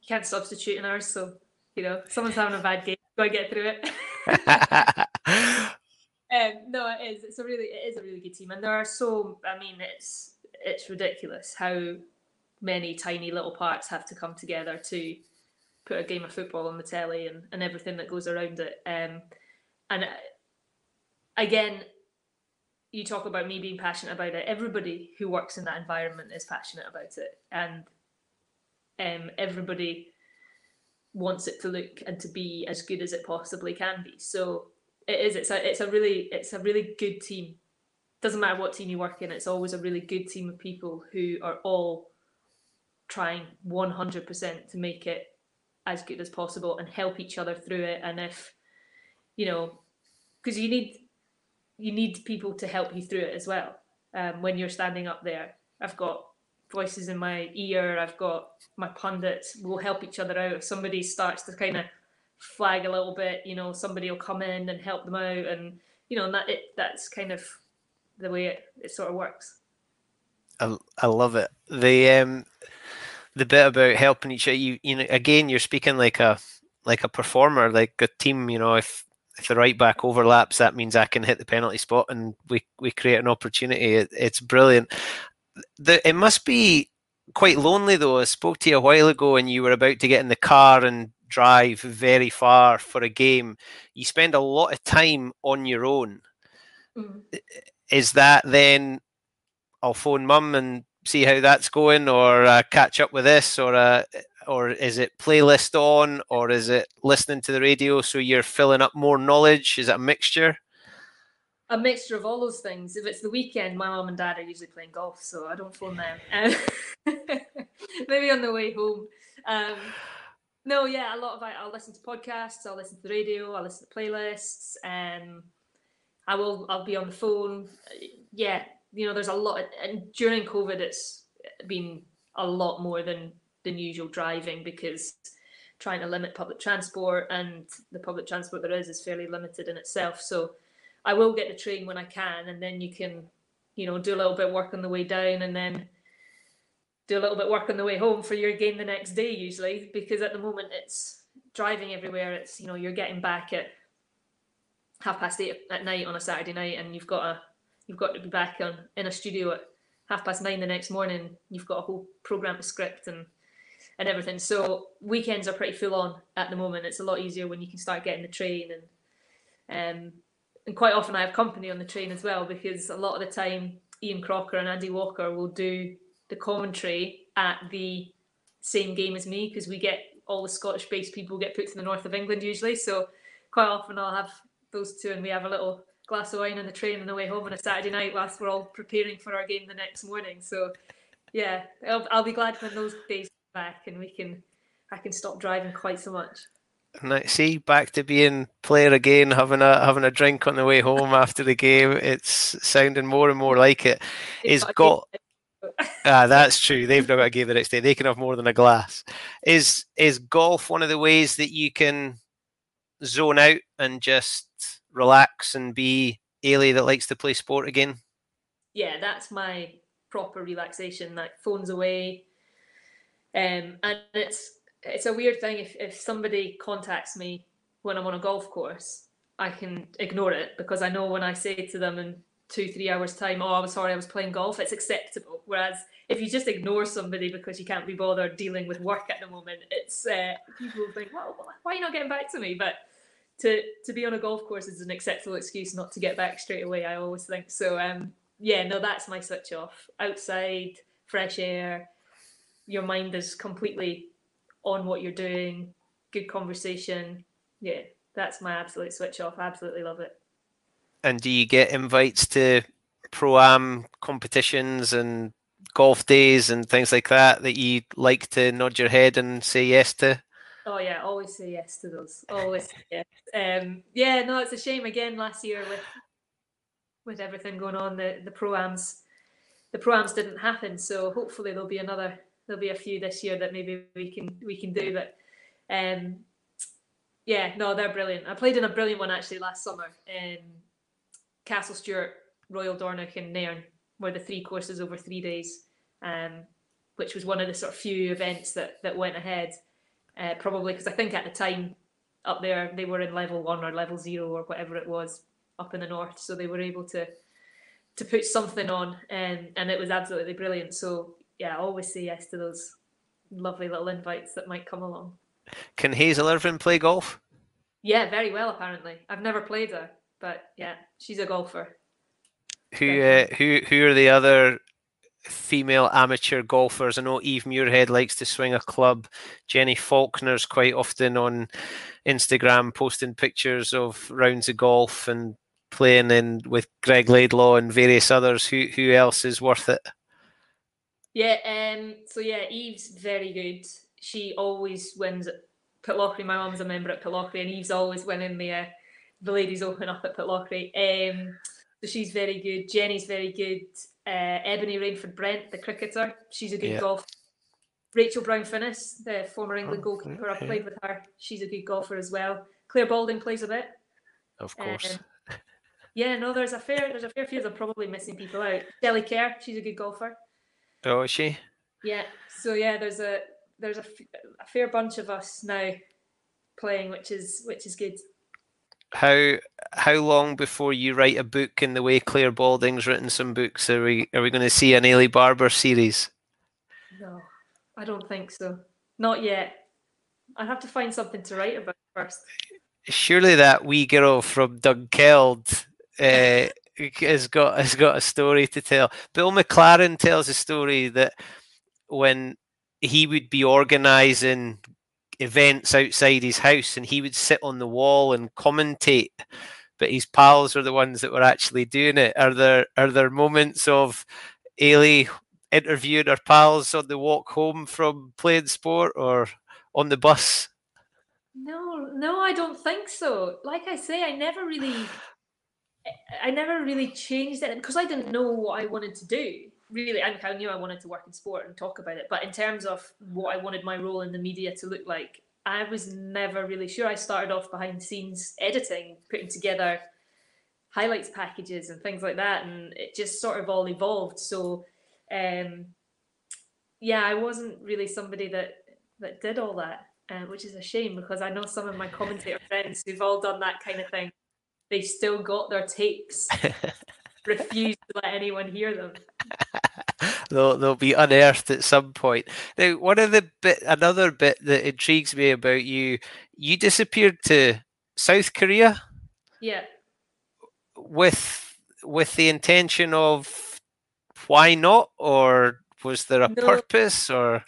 you can't substitute in ours so You know, someone's having a bad game, go get through it. um, no, it is. It's a really, it is a really good team, and there are so. I mean, it's it's ridiculous how many tiny little parts have to come together to put a game of football on the telly and, and everything that goes around it. Um, and uh, again, you talk about me being passionate about it. Everybody who works in that environment is passionate about it, and um, everybody wants it to look and to be as good as it possibly can be. So it is. It's a. It's a really. It's a really good team. Doesn't matter what team you work in. It's always a really good team of people who are all trying 100% to make it as good as possible and help each other through it. And if you know, because you need you need people to help you through it as well. Um, when you're standing up there, I've got voices in my ear. I've got my pundits. We'll help each other out. If somebody starts to kind of flag a little bit, you know, somebody will come in and help them out, and you know, and that it that's kind of the way it, it sort of works. I, I love it. The um the bit about helping each other. You you know again, you're speaking like a like a performer, like a team. You know, if if the right back overlaps, that means I can hit the penalty spot and we, we create an opportunity. It, it's brilliant. The, it must be quite lonely though. I spoke to you a while ago and you were about to get in the car and drive very far for a game. You spend a lot of time on your own. Mm. Is that then I'll phone mum and see how that's going or uh, catch up with this or uh, or is it playlist on or is it listening to the radio so you're filling up more knowledge? Is it a mixture? A mixture of all those things. If it's the weekend my mom and dad are usually playing golf so i don't phone them. Um, maybe on the way home. Um, no yeah a lot of I, i'll listen to podcasts i'll listen to the radio i'll listen to playlists and um, i will i'll be on the phone. Yeah you know there's a lot and during covid it's been a lot more than than usual driving because trying to limit public transport and the public transport there is is fairly limited in itself. So I will get the train when I can, and then you can, you know, do a little bit of work on the way down, and then do a little bit of work on the way home for your game the next day. Usually, because at the moment it's driving everywhere. It's you know you're getting back at half past eight at night on a Saturday night, and you've got a you've got to be back on in a studio at half past nine the next morning. You've got a whole program script and and everything. So weekends are pretty full on at the moment. It's a lot easier when you can start getting the train and um, and quite often I have company on the train as well because a lot of the time Ian Crocker and Andy Walker will do the commentary at the same game as me because we get all the Scottish based people get put to the north of England usually. So quite often I'll have those two and we have a little glass of wine on the train on the way home on a Saturday night whilst we're all preparing for our game the next morning. So yeah, I'll, I'll be glad when those days back and we can I can stop driving quite so much. Now, see, back to being player again, having a having a drink on the way home after the game. It's sounding more and more like it. Is got ah, that's true. They've not got a game the next day. They can have more than a glass. Is is golf one of the ways that you can zone out and just relax and be Eilidh that likes to play sport again? Yeah, that's my proper relaxation. Like phones away, um, and it's it's a weird thing if, if somebody contacts me when I'm on a golf course, I can ignore it because I know when I say to them in two, three hours time, oh, I'm sorry, I was playing golf, it's acceptable. Whereas if you just ignore somebody because you can't be bothered dealing with work at the moment, it's uh, people think, well, why are you not getting back to me? But to to be on a golf course is an acceptable excuse not to get back straight away. I always think so. Um, yeah, no, that's my switch off. Outside, fresh air, your mind is completely on what you're doing, good conversation. Yeah, that's my absolute switch off. Absolutely love it. And do you get invites to pro am competitions and golf days and things like that that you like to nod your head and say yes to? Oh yeah, always say yes to those. Always yes. Um, yeah, no, it's a shame again last year with with everything going on. The the proams, the proams didn't happen. So hopefully there'll be another there'll be a few this year that maybe we can we can do. But um, yeah, no, they're brilliant. I played in a brilliant one actually last summer in Castle Stuart, Royal Dornoch, and Nairn, were the three courses over three days, um, which was one of the sort of few events that that went ahead. Uh, probably because I think at the time up there they were in level one or level zero or whatever it was up in the north, so they were able to to put something on, and um, and it was absolutely brilliant. So yeah, I always say yes to those lovely little invites that might come along. Can Hazel Irvine play golf? Yeah, very well apparently. I've never played her, but yeah, she's a golfer. Who uh, who who are the other female amateur golfers? I know Eve Muirhead likes to swing a club. Jenny Falconer's quite often on Instagram posting pictures of rounds of golf and playing in with Greg Laidlaw and various others. Who who else is worth it? Yeah, um, so yeah, Eve's very good. She always wins at Pitlochry. My mum's a member at Pitlochry, and Eve's always winning the uh, the ladies open up at Pitlochry. Um, so she's very good. Jenny's very good. Uh, Ebony Rainford Brent, the cricketer, she's a good yeah. golfer. Rachel Brown Finnis, the former England oh, goalkeeper, okay. I played with her. She's a good golfer as well. Clare Balding plays a bit. Of course. Um, yeah, no, there's a fair there's a fair few. I'm probably missing people out. Shelley Kerr, she's a good golfer. Oh, is she? Yeah. So yeah, there's a there's a, a fair bunch of us now playing, which is which is good. How how long before you write a book in the way Clare Balding's written some books? Are we are we going to see an Eilidh Barbour series? No, I don't think so. Not yet. I have to find something to write about first. Surely that wee girl from Dunkeld uh, has got has got a story to tell. Bill McLaren tells a story that when he would be organising events outside his house and he would sit on the wall and commentate. But his pals are the ones that were actually doing it. Are there are there moments of Eilidh interviewing her pals on the walk home from playing sport or on the bus? No no i don't think so. Like i say i never really i never really changed it because i didn't know what i wanted to do really, I, I knew I wanted to work in sport and talk about it. But in terms of what I wanted my role in the media to look like, I was never really sure. I started off behind the scenes editing, putting together highlights packages and things like that, and it just sort of all evolved. So, um, yeah, I wasn't really somebody that that did all that, uh, which is a shame because I know some of my commentator friends who've all done that kind of thing. They've still got their tapes, refuse to let anyone hear them. they'll they'll be unearthed at some point. Now, one of the bit, another bit that intrigues me about you, you disappeared to South Korea. Yeah. With with the intention of why not, or was there a no, purpose, or?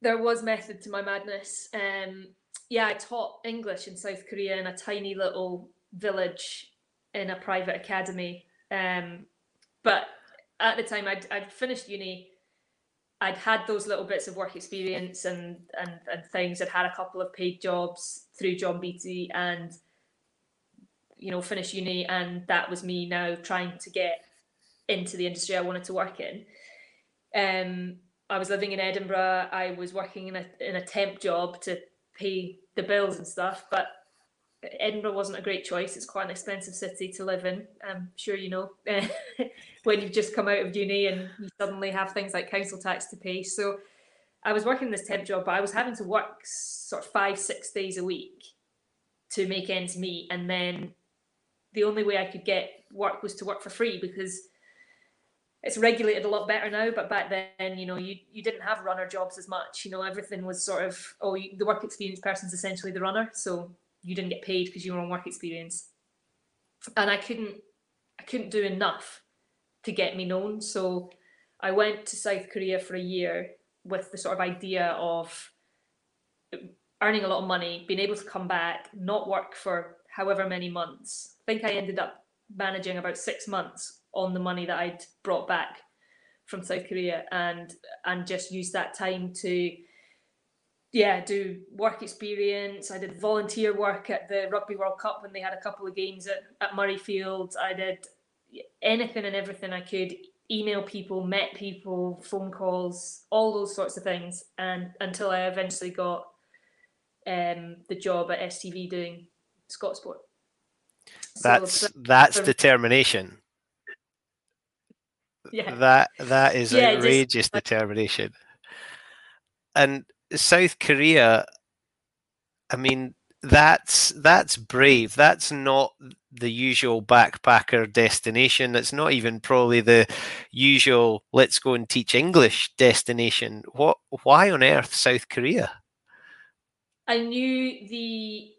There was method to my madness. Um, yeah, I taught English in South Korea in a tiny little village in a private academy. Um, but at the time I'd, I'd finished uni I'd had those little bits of work experience and and and things. I'd had a couple of paid jobs through John Beattie and you know finished uni and that was me now trying to get into the industry I wanted to work in. Um, I was living in Edinburgh. I was working in a in a temp job to pay the bills and stuff, but Edinburgh wasn't a great choice. It's quite an expensive city to live in. I'm sure you know when you've just come out of uni and you suddenly have things like council tax to pay. So I was working this temp job, but I was having to work sort of five, six days a week to make ends meet. And then the only way I could get work was to work for free because it's regulated a lot better now. But back then, you know, you, you didn't have runner jobs as much. You know, everything was sort of, oh, you, the work experience person's essentially the runner. So you didn't get paid because you were on work experience. And i couldn't i couldn't do enough to get me known. So i went to south korea for a year with the sort of idea of earning a lot of money being able to come back not work for however many months. I think i ended up managing about six months on the money that i'd brought back from south korea and and just use that time to yeah, do work experience. I did volunteer work at the Rugby World Cup when they had a couple of games at, at Murrayfield. I did anything and everything I could, email people, met people, phone calls, all those sorts of things. And until I eventually got um, the job at STV doing Scotsport. That's so, that's determination. Yeah. That that is yeah, outrageous just, determination. And South Korea, I mean, that's that's brave. That's not the usual backpacker destination. That's not even probably the usual let's go and teach English destination. What why on earth South Korea? I knew the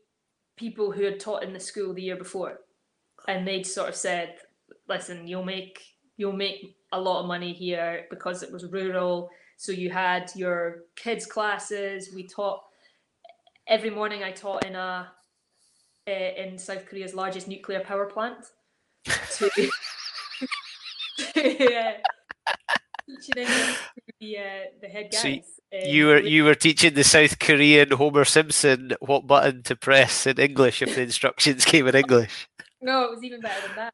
people who had taught in the school the year before and they'd sort of said, listen, you'll make you'll make a lot of money here because it was rural. So you had your kids classes. We taught every morning. I taught in a uh, in South Korea's largest nuclear power plant. To, to uh, teaching the, uh, the head guys. So you were you were teaching the South Korean Homer Simpson what button to press in English if the instructions came in English. No, it was even better than that.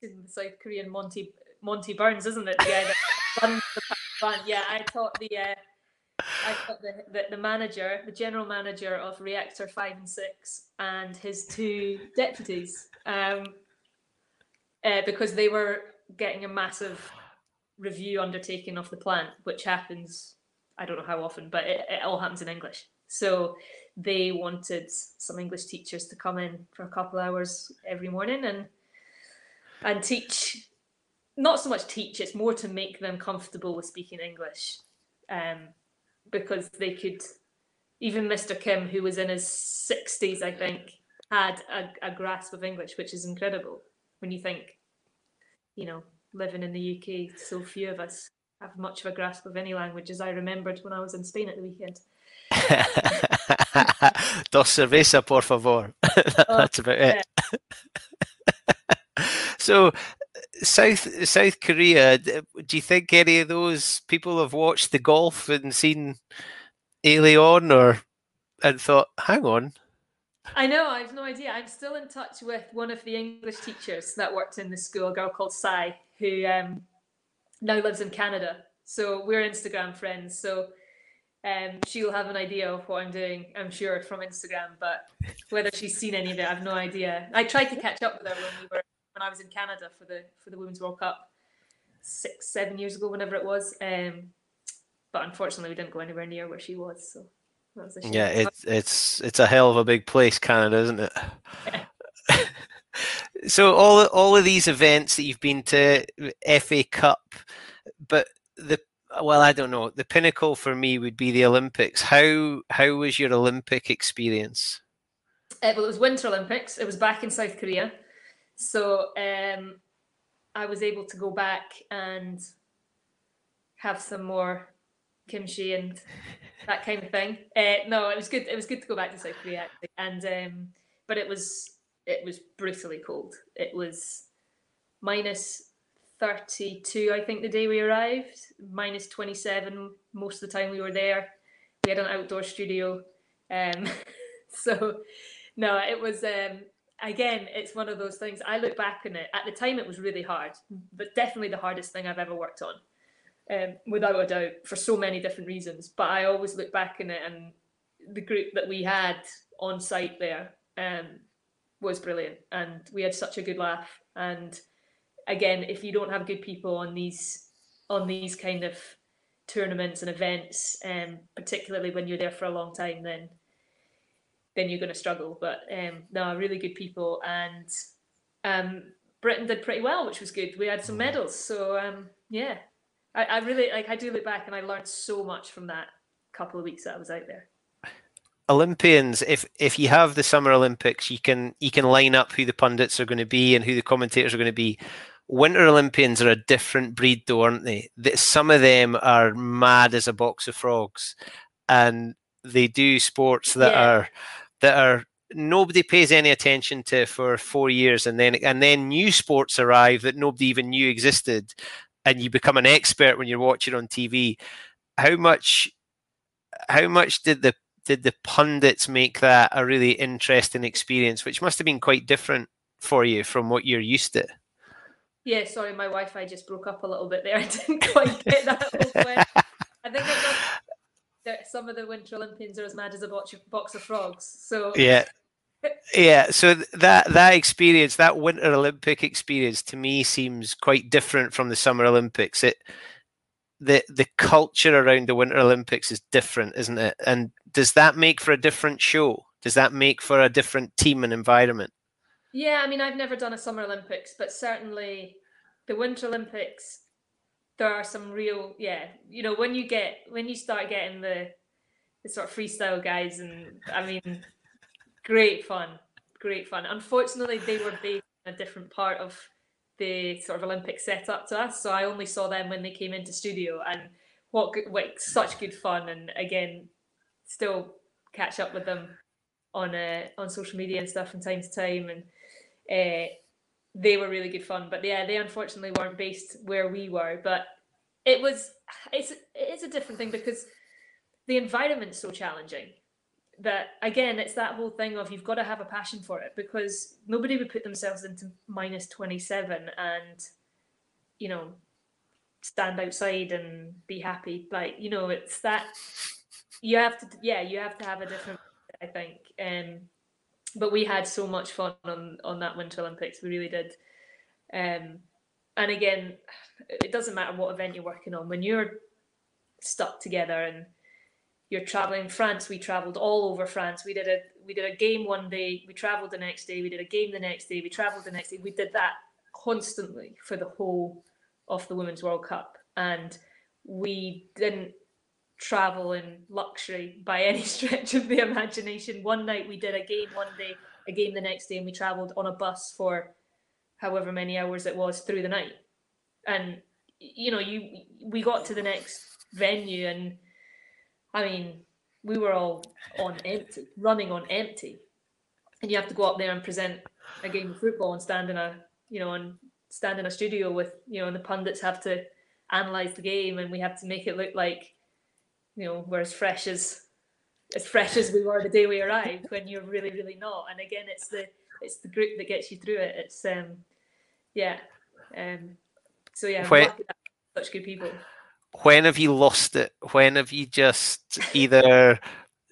Teaching the South Korean Monty Monty Burns, isn't it? The guy that runs the plant. Yeah, I taught the uh, I taught the, the, the manager, the general manager of Reactor Five and Six, and his two deputies, um, uh, because they were getting a massive review undertaking of the plant, which happens. I don't know how often, but it, it all happens in English. So they wanted some English teachers to come in for a couple hours every morning and and teach not so much teach it's more to make them comfortable with speaking english um, because they could even mr kim who was in his 60s i think had a, a grasp of english which is incredible when you think you know living in the uk so few of us have much of a grasp of any language as i remembered when i was in spain at the weekend Dos cerveza, por favor. That's about it. so, South South Korea. Do you think any of those people have watched the golf and seen Alien or and thought, "Hang on"? I know. I have no idea. I'm still in touch with one of the English teachers that worked in the school, a girl called Sai, who um, now lives in Canada. So we're Instagram friends. So um, she'll have an idea of what I'm doing, I'm sure, from Instagram. But whether she's seen any of it, I have no idea. I tried to catch up with her when we were when I was in Canada for the for the Women's World Cup six, seven years ago, whenever it was. Um, but unfortunately, we didn't go anywhere near where she was. So was yeah, it's it's it's a hell of a big place, Canada, isn't it? Yeah. so all all of these events that you've been to, FA Cup, but the well, I don't know. The pinnacle for me would be the Olympics. How how was your Olympic experience? Uh, well, it was Winter Olympics. It was back in South Korea, so um, I was able to go back and have some more kimchi and that kind of thing. Uh, no, it was good. It was good to go back to South Korea, actually. and um, but it was it was brutally cold. It was minus 32, I think, the day we arrived, minus 27 most of the time we were there. We had an outdoor studio. Um, so, no, it was, um, again, it's one of those things. I look back on it. At the time, it was really hard, but definitely the hardest thing I've ever worked on, um, without a doubt, for so many different reasons. But I always look back on it, and the group that we had on site there um, was brilliant. And we had such a good laugh. And again, if you don't have good people on these on these kind of tournaments and events, um, particularly when you're there for a long time, then then you're going to struggle. But um, no, really good people, and um, Britain did pretty well, which was good. We had some mm. medals, so um, yeah, I, I really like. I do look back, and I learned so much from that couple of weeks that I was out there. Olympians, if if you have the Summer Olympics, you can you can line up who the pundits are going to be and who the commentators are going to be. Winter Olympians are a different breed, though, aren't they? That Some of them are mad as a box of frogs, and they do sports that yeah. are that are nobody pays any attention to for four years, and then and then new sports arrive that nobody even knew existed, and you become an expert when you're watching on TV. How much? How much did the did the pundits make that a really interesting experience, which must have been quite different for you from what you're used to? Yeah, sorry, my Wi-Fi just broke up a little bit there. I didn't quite get that. I think that some of the Winter Olympians are as mad as a box of, box of frogs. So yeah, yeah. So that that experience, that Winter Olympic experience, to me seems quite different from the Summer Olympics. It the the culture around the Winter Olympics is different, isn't it? And does that make for a different show? Does that make for a different team and environment? Yeah, I mean, I've never done a Summer Olympics, but certainly the Winter Olympics, there are some real, yeah, you know, when you get when you start getting the the sort of freestyle guys, and I mean, great fun, great fun. Unfortunately, they were based in a different part of the sort of Olympic setup to us, so I only saw them when they came into studio, and what like such good fun, and again, still catch up with them on uh, on social media and stuff from time to time, and uh, they were really good fun. But yeah, they unfortunately weren't based where we were. But it was it's it is a different thing because the environment's so challenging that again it's that whole thing of you've got to have a passion for it because nobody would put themselves into minus 27 and you know stand outside and be happy like you know it's that you have to yeah you have to have a different i think um but we had so much fun on on that Winter Olympics. We really did. Um, and again, it doesn't matter what event you're working on. When you're stuck together and you're traveling France, we traveled all over France. We did a we did a game one day. We traveled the next day. We did a game the next day. We traveled the next day. We did that constantly for the whole of the Women's World Cup, and we didn't travel in luxury by any stretch of the imagination. One night we did a game one day, a game the next day, and we travelled on a bus for however many hours it was through the night. And you know, you we got to the next venue, and I mean, we were all on empty, running on empty, and you have to go up there and present a game of football and stand in a you know and stand in a studio with you know, and the pundits have to analyze the game, and we have to make it look like you know, we're as fresh as as fresh as we were the day we arrived when you're really, really not. And again, it's the it's the group that gets you through it. It's um yeah. Um so yeah, when, such good people. When have you lost it? When have you just either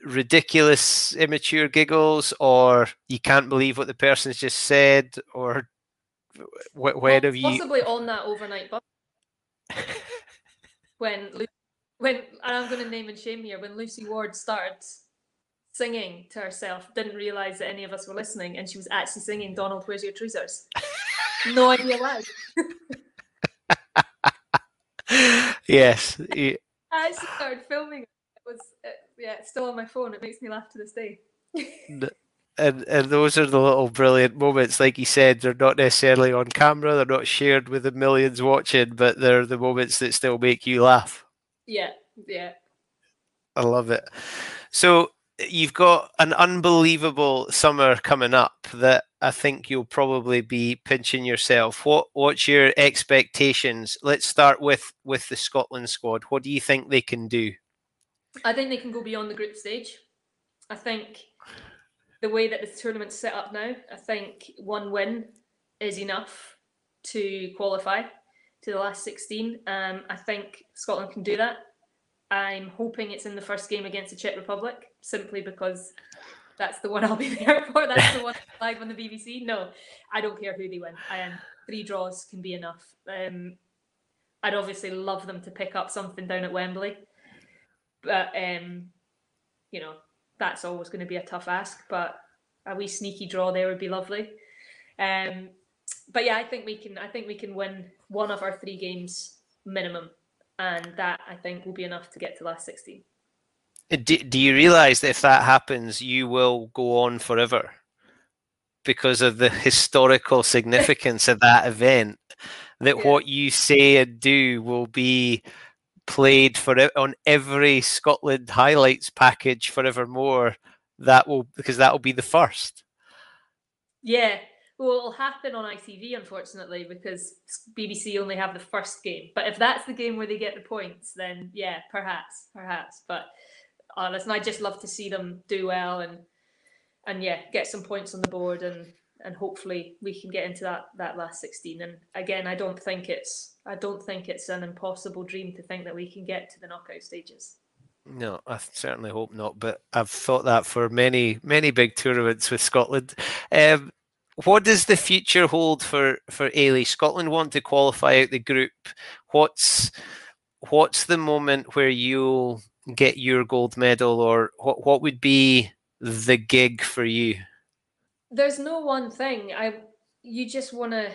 ridiculous immature giggles or you can't believe what the person's just said or when well, have you possibly on that overnight bus when when and I'm going to name and shame here when Lucy Ward started singing to herself, didn't realize that any of us were listening, and she was actually singing "Donald, Where's Your Troosers." no idea why. yes. I actually started filming. It was uh, yeah, it's still on my phone. It makes me laugh to this day. and and those are the little brilliant moments like you said they're not necessarily on camera they're not shared with the millions watching but they're the moments that still make you laugh yeah, yeah. I love it. So you've got an unbelievable summer coming up that I think you'll probably be pinching yourself. What what's your expectations? Let's start with with the Scotland squad. What do you think they can do? I think they can go beyond the group stage. I think the way that the tournament's set up now, I think one win is enough to qualify to the last 16. Um, I think Scotland can do that. I'm hoping it's in the first game against the Czech Republic, simply because that's the one I'll be there for. That's the one live on the BBC. No, I don't care who they win. Um, three draws can be enough. Um, I'd obviously love them to pick up something down at Wembley, but um, you know that's always going to be a tough ask. But a wee sneaky draw there would be lovely. Um, but yeah, I think we can. I think we can win one of our three games minimum, and that I think will be enough to get to last sixteen. Uh, do, do you realize that if that happens, you will go on forever because of the historical significance of that event? That yeah. what you say and do will be played for on every Scotland highlights package forevermore. That will because that will be the first. Yeah, well, it'll happen on ITV, unfortunately, because BBC only have the first game. But if that's the game where they get the points, then yeah, perhaps, perhaps. But uh, listen, I just love to see them do well and and yeah, get some points on the board and and hopefully we can get into that that last 16 and again i don't think it's i don't think it's an impossible dream to think that we can get to the knockout stages no, I certainly hope not. But I've thought that for many, many big tournaments with Scotland. Um, what does the future hold for for Eilidh? Scotland want to qualify out the group. What's what's the moment where you'll get your gold medal, or what what would be the gig for you? There's no one thing. I you just want to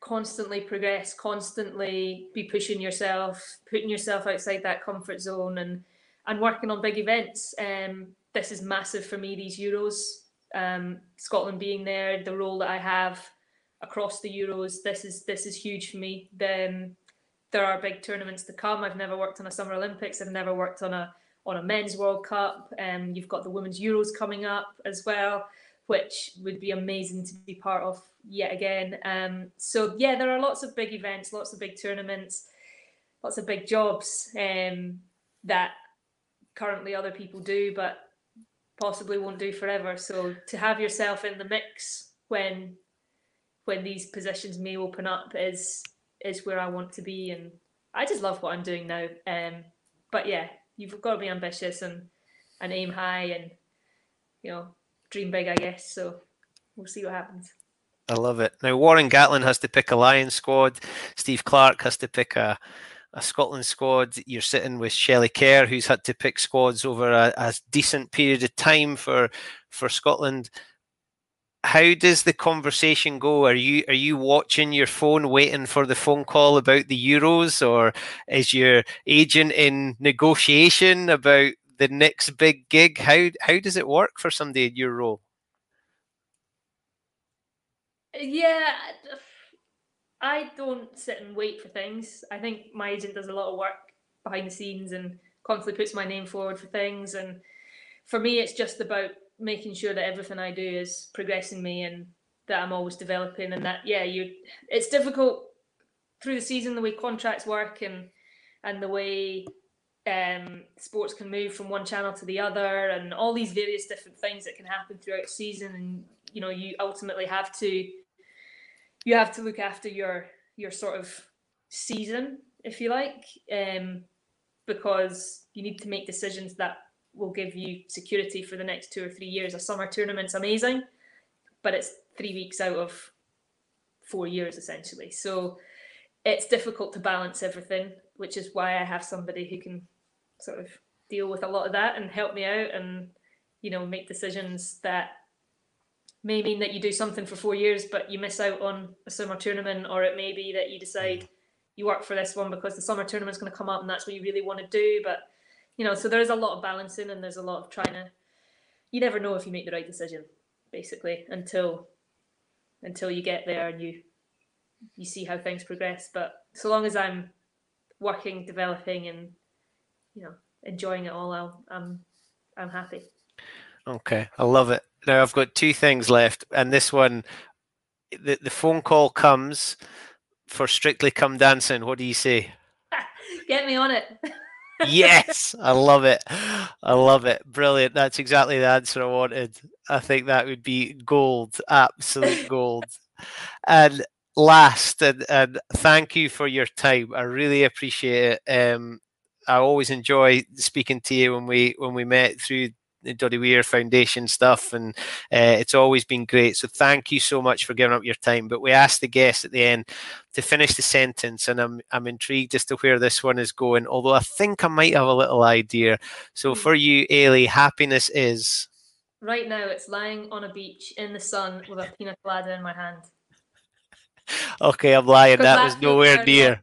constantly progress, constantly be pushing yourself, putting yourself outside that comfort zone, and and working on big events. Um, this is massive for me. These Euros, um, Scotland being there, the role that I have across the Euros, this is this is huge for me. Then there are big tournaments to come. I've never worked on a Summer Olympics. I've never worked on a on a men's World Cup. And um, you've got the Women's Euros coming up as well, which would be amazing to be part of yet again. Um, so yeah, there are lots of big events, lots of big tournaments, lots of big jobs um, that currently other people do, but possibly won't do forever. So to have yourself in the mix when when these positions may open up is is where I want to be, and I just love what I'm doing now. Um, but yeah, you've got to be ambitious and and aim high, and you know, dream big, I guess. So we'll see what happens. I love it. Now Warren Gatland has to pick a Lions squad. Steve Clarke has to pick a a Scotland squad. You're sitting with Shelley Kerr, who's had to pick squads over a, a decent period of time for for Scotland how does the conversation go? Are you are you watching your phone, waiting for the phone call about the Euros, or is your agent in negotiation about the next big gig? How how does it work for somebody in your role? Yeah, I don't sit and wait for things. I think my agent does a lot of work behind the scenes and constantly puts my name forward for things. And for me, it's just about making sure that everything I do is progressing me and that I'm always developing and that yeah you it's difficult through the season the way contracts work and and the way um, sports can move from one channel to the other and all these various different things that can happen throughout the season and you know you ultimately have to you have to look after your your sort of season if you like um, because you need to make decisions that will give you security for the next two or three years. A summer tournament's amazing, but it's three weeks out of four years essentially. So it's difficult to balance everything, which is why I have somebody who can sort of deal with a lot of that and help me out and you know make decisions that may mean that you do something for four years but you miss out on a summer tournament or it may be that you decide mm. you work for this one because the summer tournament's going to come up and that's what you really want to do but you know, so there's a lot of balancing and there's a lot of trying to. You never know if you make the right decision, basically, until until you get there and you you see how things progress. But so long as I'm working, developing, and you know enjoying it all, I'll, I'm I'm happy. Okay, I love it. Now I've got two things left, and this one, the the phone call comes for Strictly Come Dancing. What do you say? Get me on it. yes, I love it. I love it. Brilliant. That's exactly the answer I wanted. I think that would be gold, absolute gold. and last, and, and thank you for your time. I really appreciate it. Um, I always enjoy speaking to you when we when we met through the Doddie Weir Foundation stuff, and uh, it's always been great. So thank you so much for giving up your time. But we asked the guests at the end to finish the sentence, and I'm I'm intrigued as to where this one is going. Although I think I might have a little idea. So hmm. for you, Eilidh, happiness is. Right now, it's lying on a beach in the sun with a pina colada in my hand. okay, I'm lying. That was nowhere near.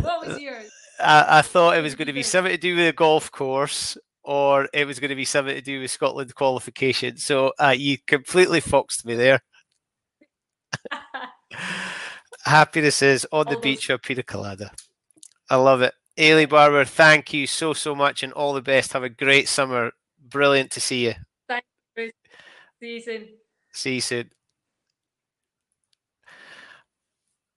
what was yours? I, I thought it was going to be something to do with a golf course or it was going to be something to do with Scotland qualification. So uh, you completely foxed me there. Happiness is on the beach of Pina Colada. I love it. Eilidh Barbour, thank you so, so much and all the best. Have a great summer. Brilliant to see you. Thank you. See you soon. See you soon.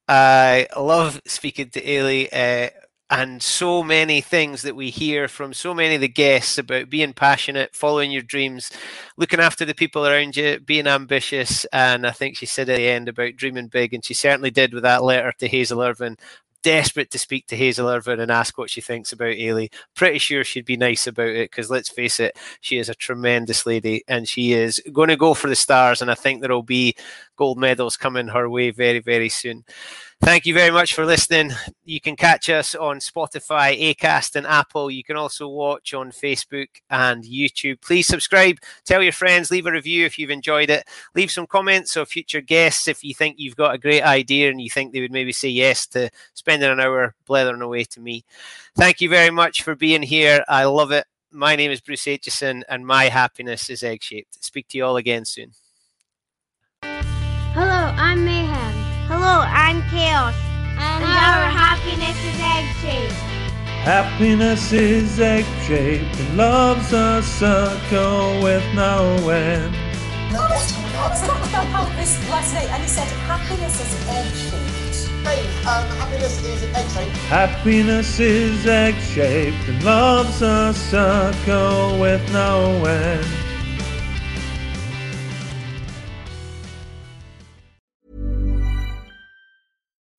I love speaking to Eilidh. Uh, and so many things that we hear from so many of the guests about being passionate, following your dreams, looking after the people around you, being ambitious. And I think she said at the end about dreaming big, and she certainly did with that letter to Hazel Irvine. Desperate to speak to Hazel Irvine and ask what she thinks about Eilidh. Pretty sure she'd be nice about it because let's face it, she is a tremendous lady and she is going to go for the stars. And I think there will be gold medals coming her way very, very soon. Thank you very much for listening. You can catch us on Spotify, Acast, and Apple. You can also watch on Facebook and YouTube. Please subscribe, tell your friends, leave a review if you've enjoyed it. Leave some comments or future guests if you think you've got a great idea and you think they would maybe say yes to spending an hour blethering away to me. Thank you very much for being here. I love it. My name is Bruce Aitchison, and my happiness is egg shaped. Speak to you all again soon. Hello, I'm Mayhem. Hello, I'm Chaos. And, our happiness is egg shaped. Happiness is egg shaped and love's a circle with no end. I was talking about how this last night and he said happiness is egg shaped. Hey, um, happiness is egg shaped. Happiness is egg shaped and love's a circle with no end.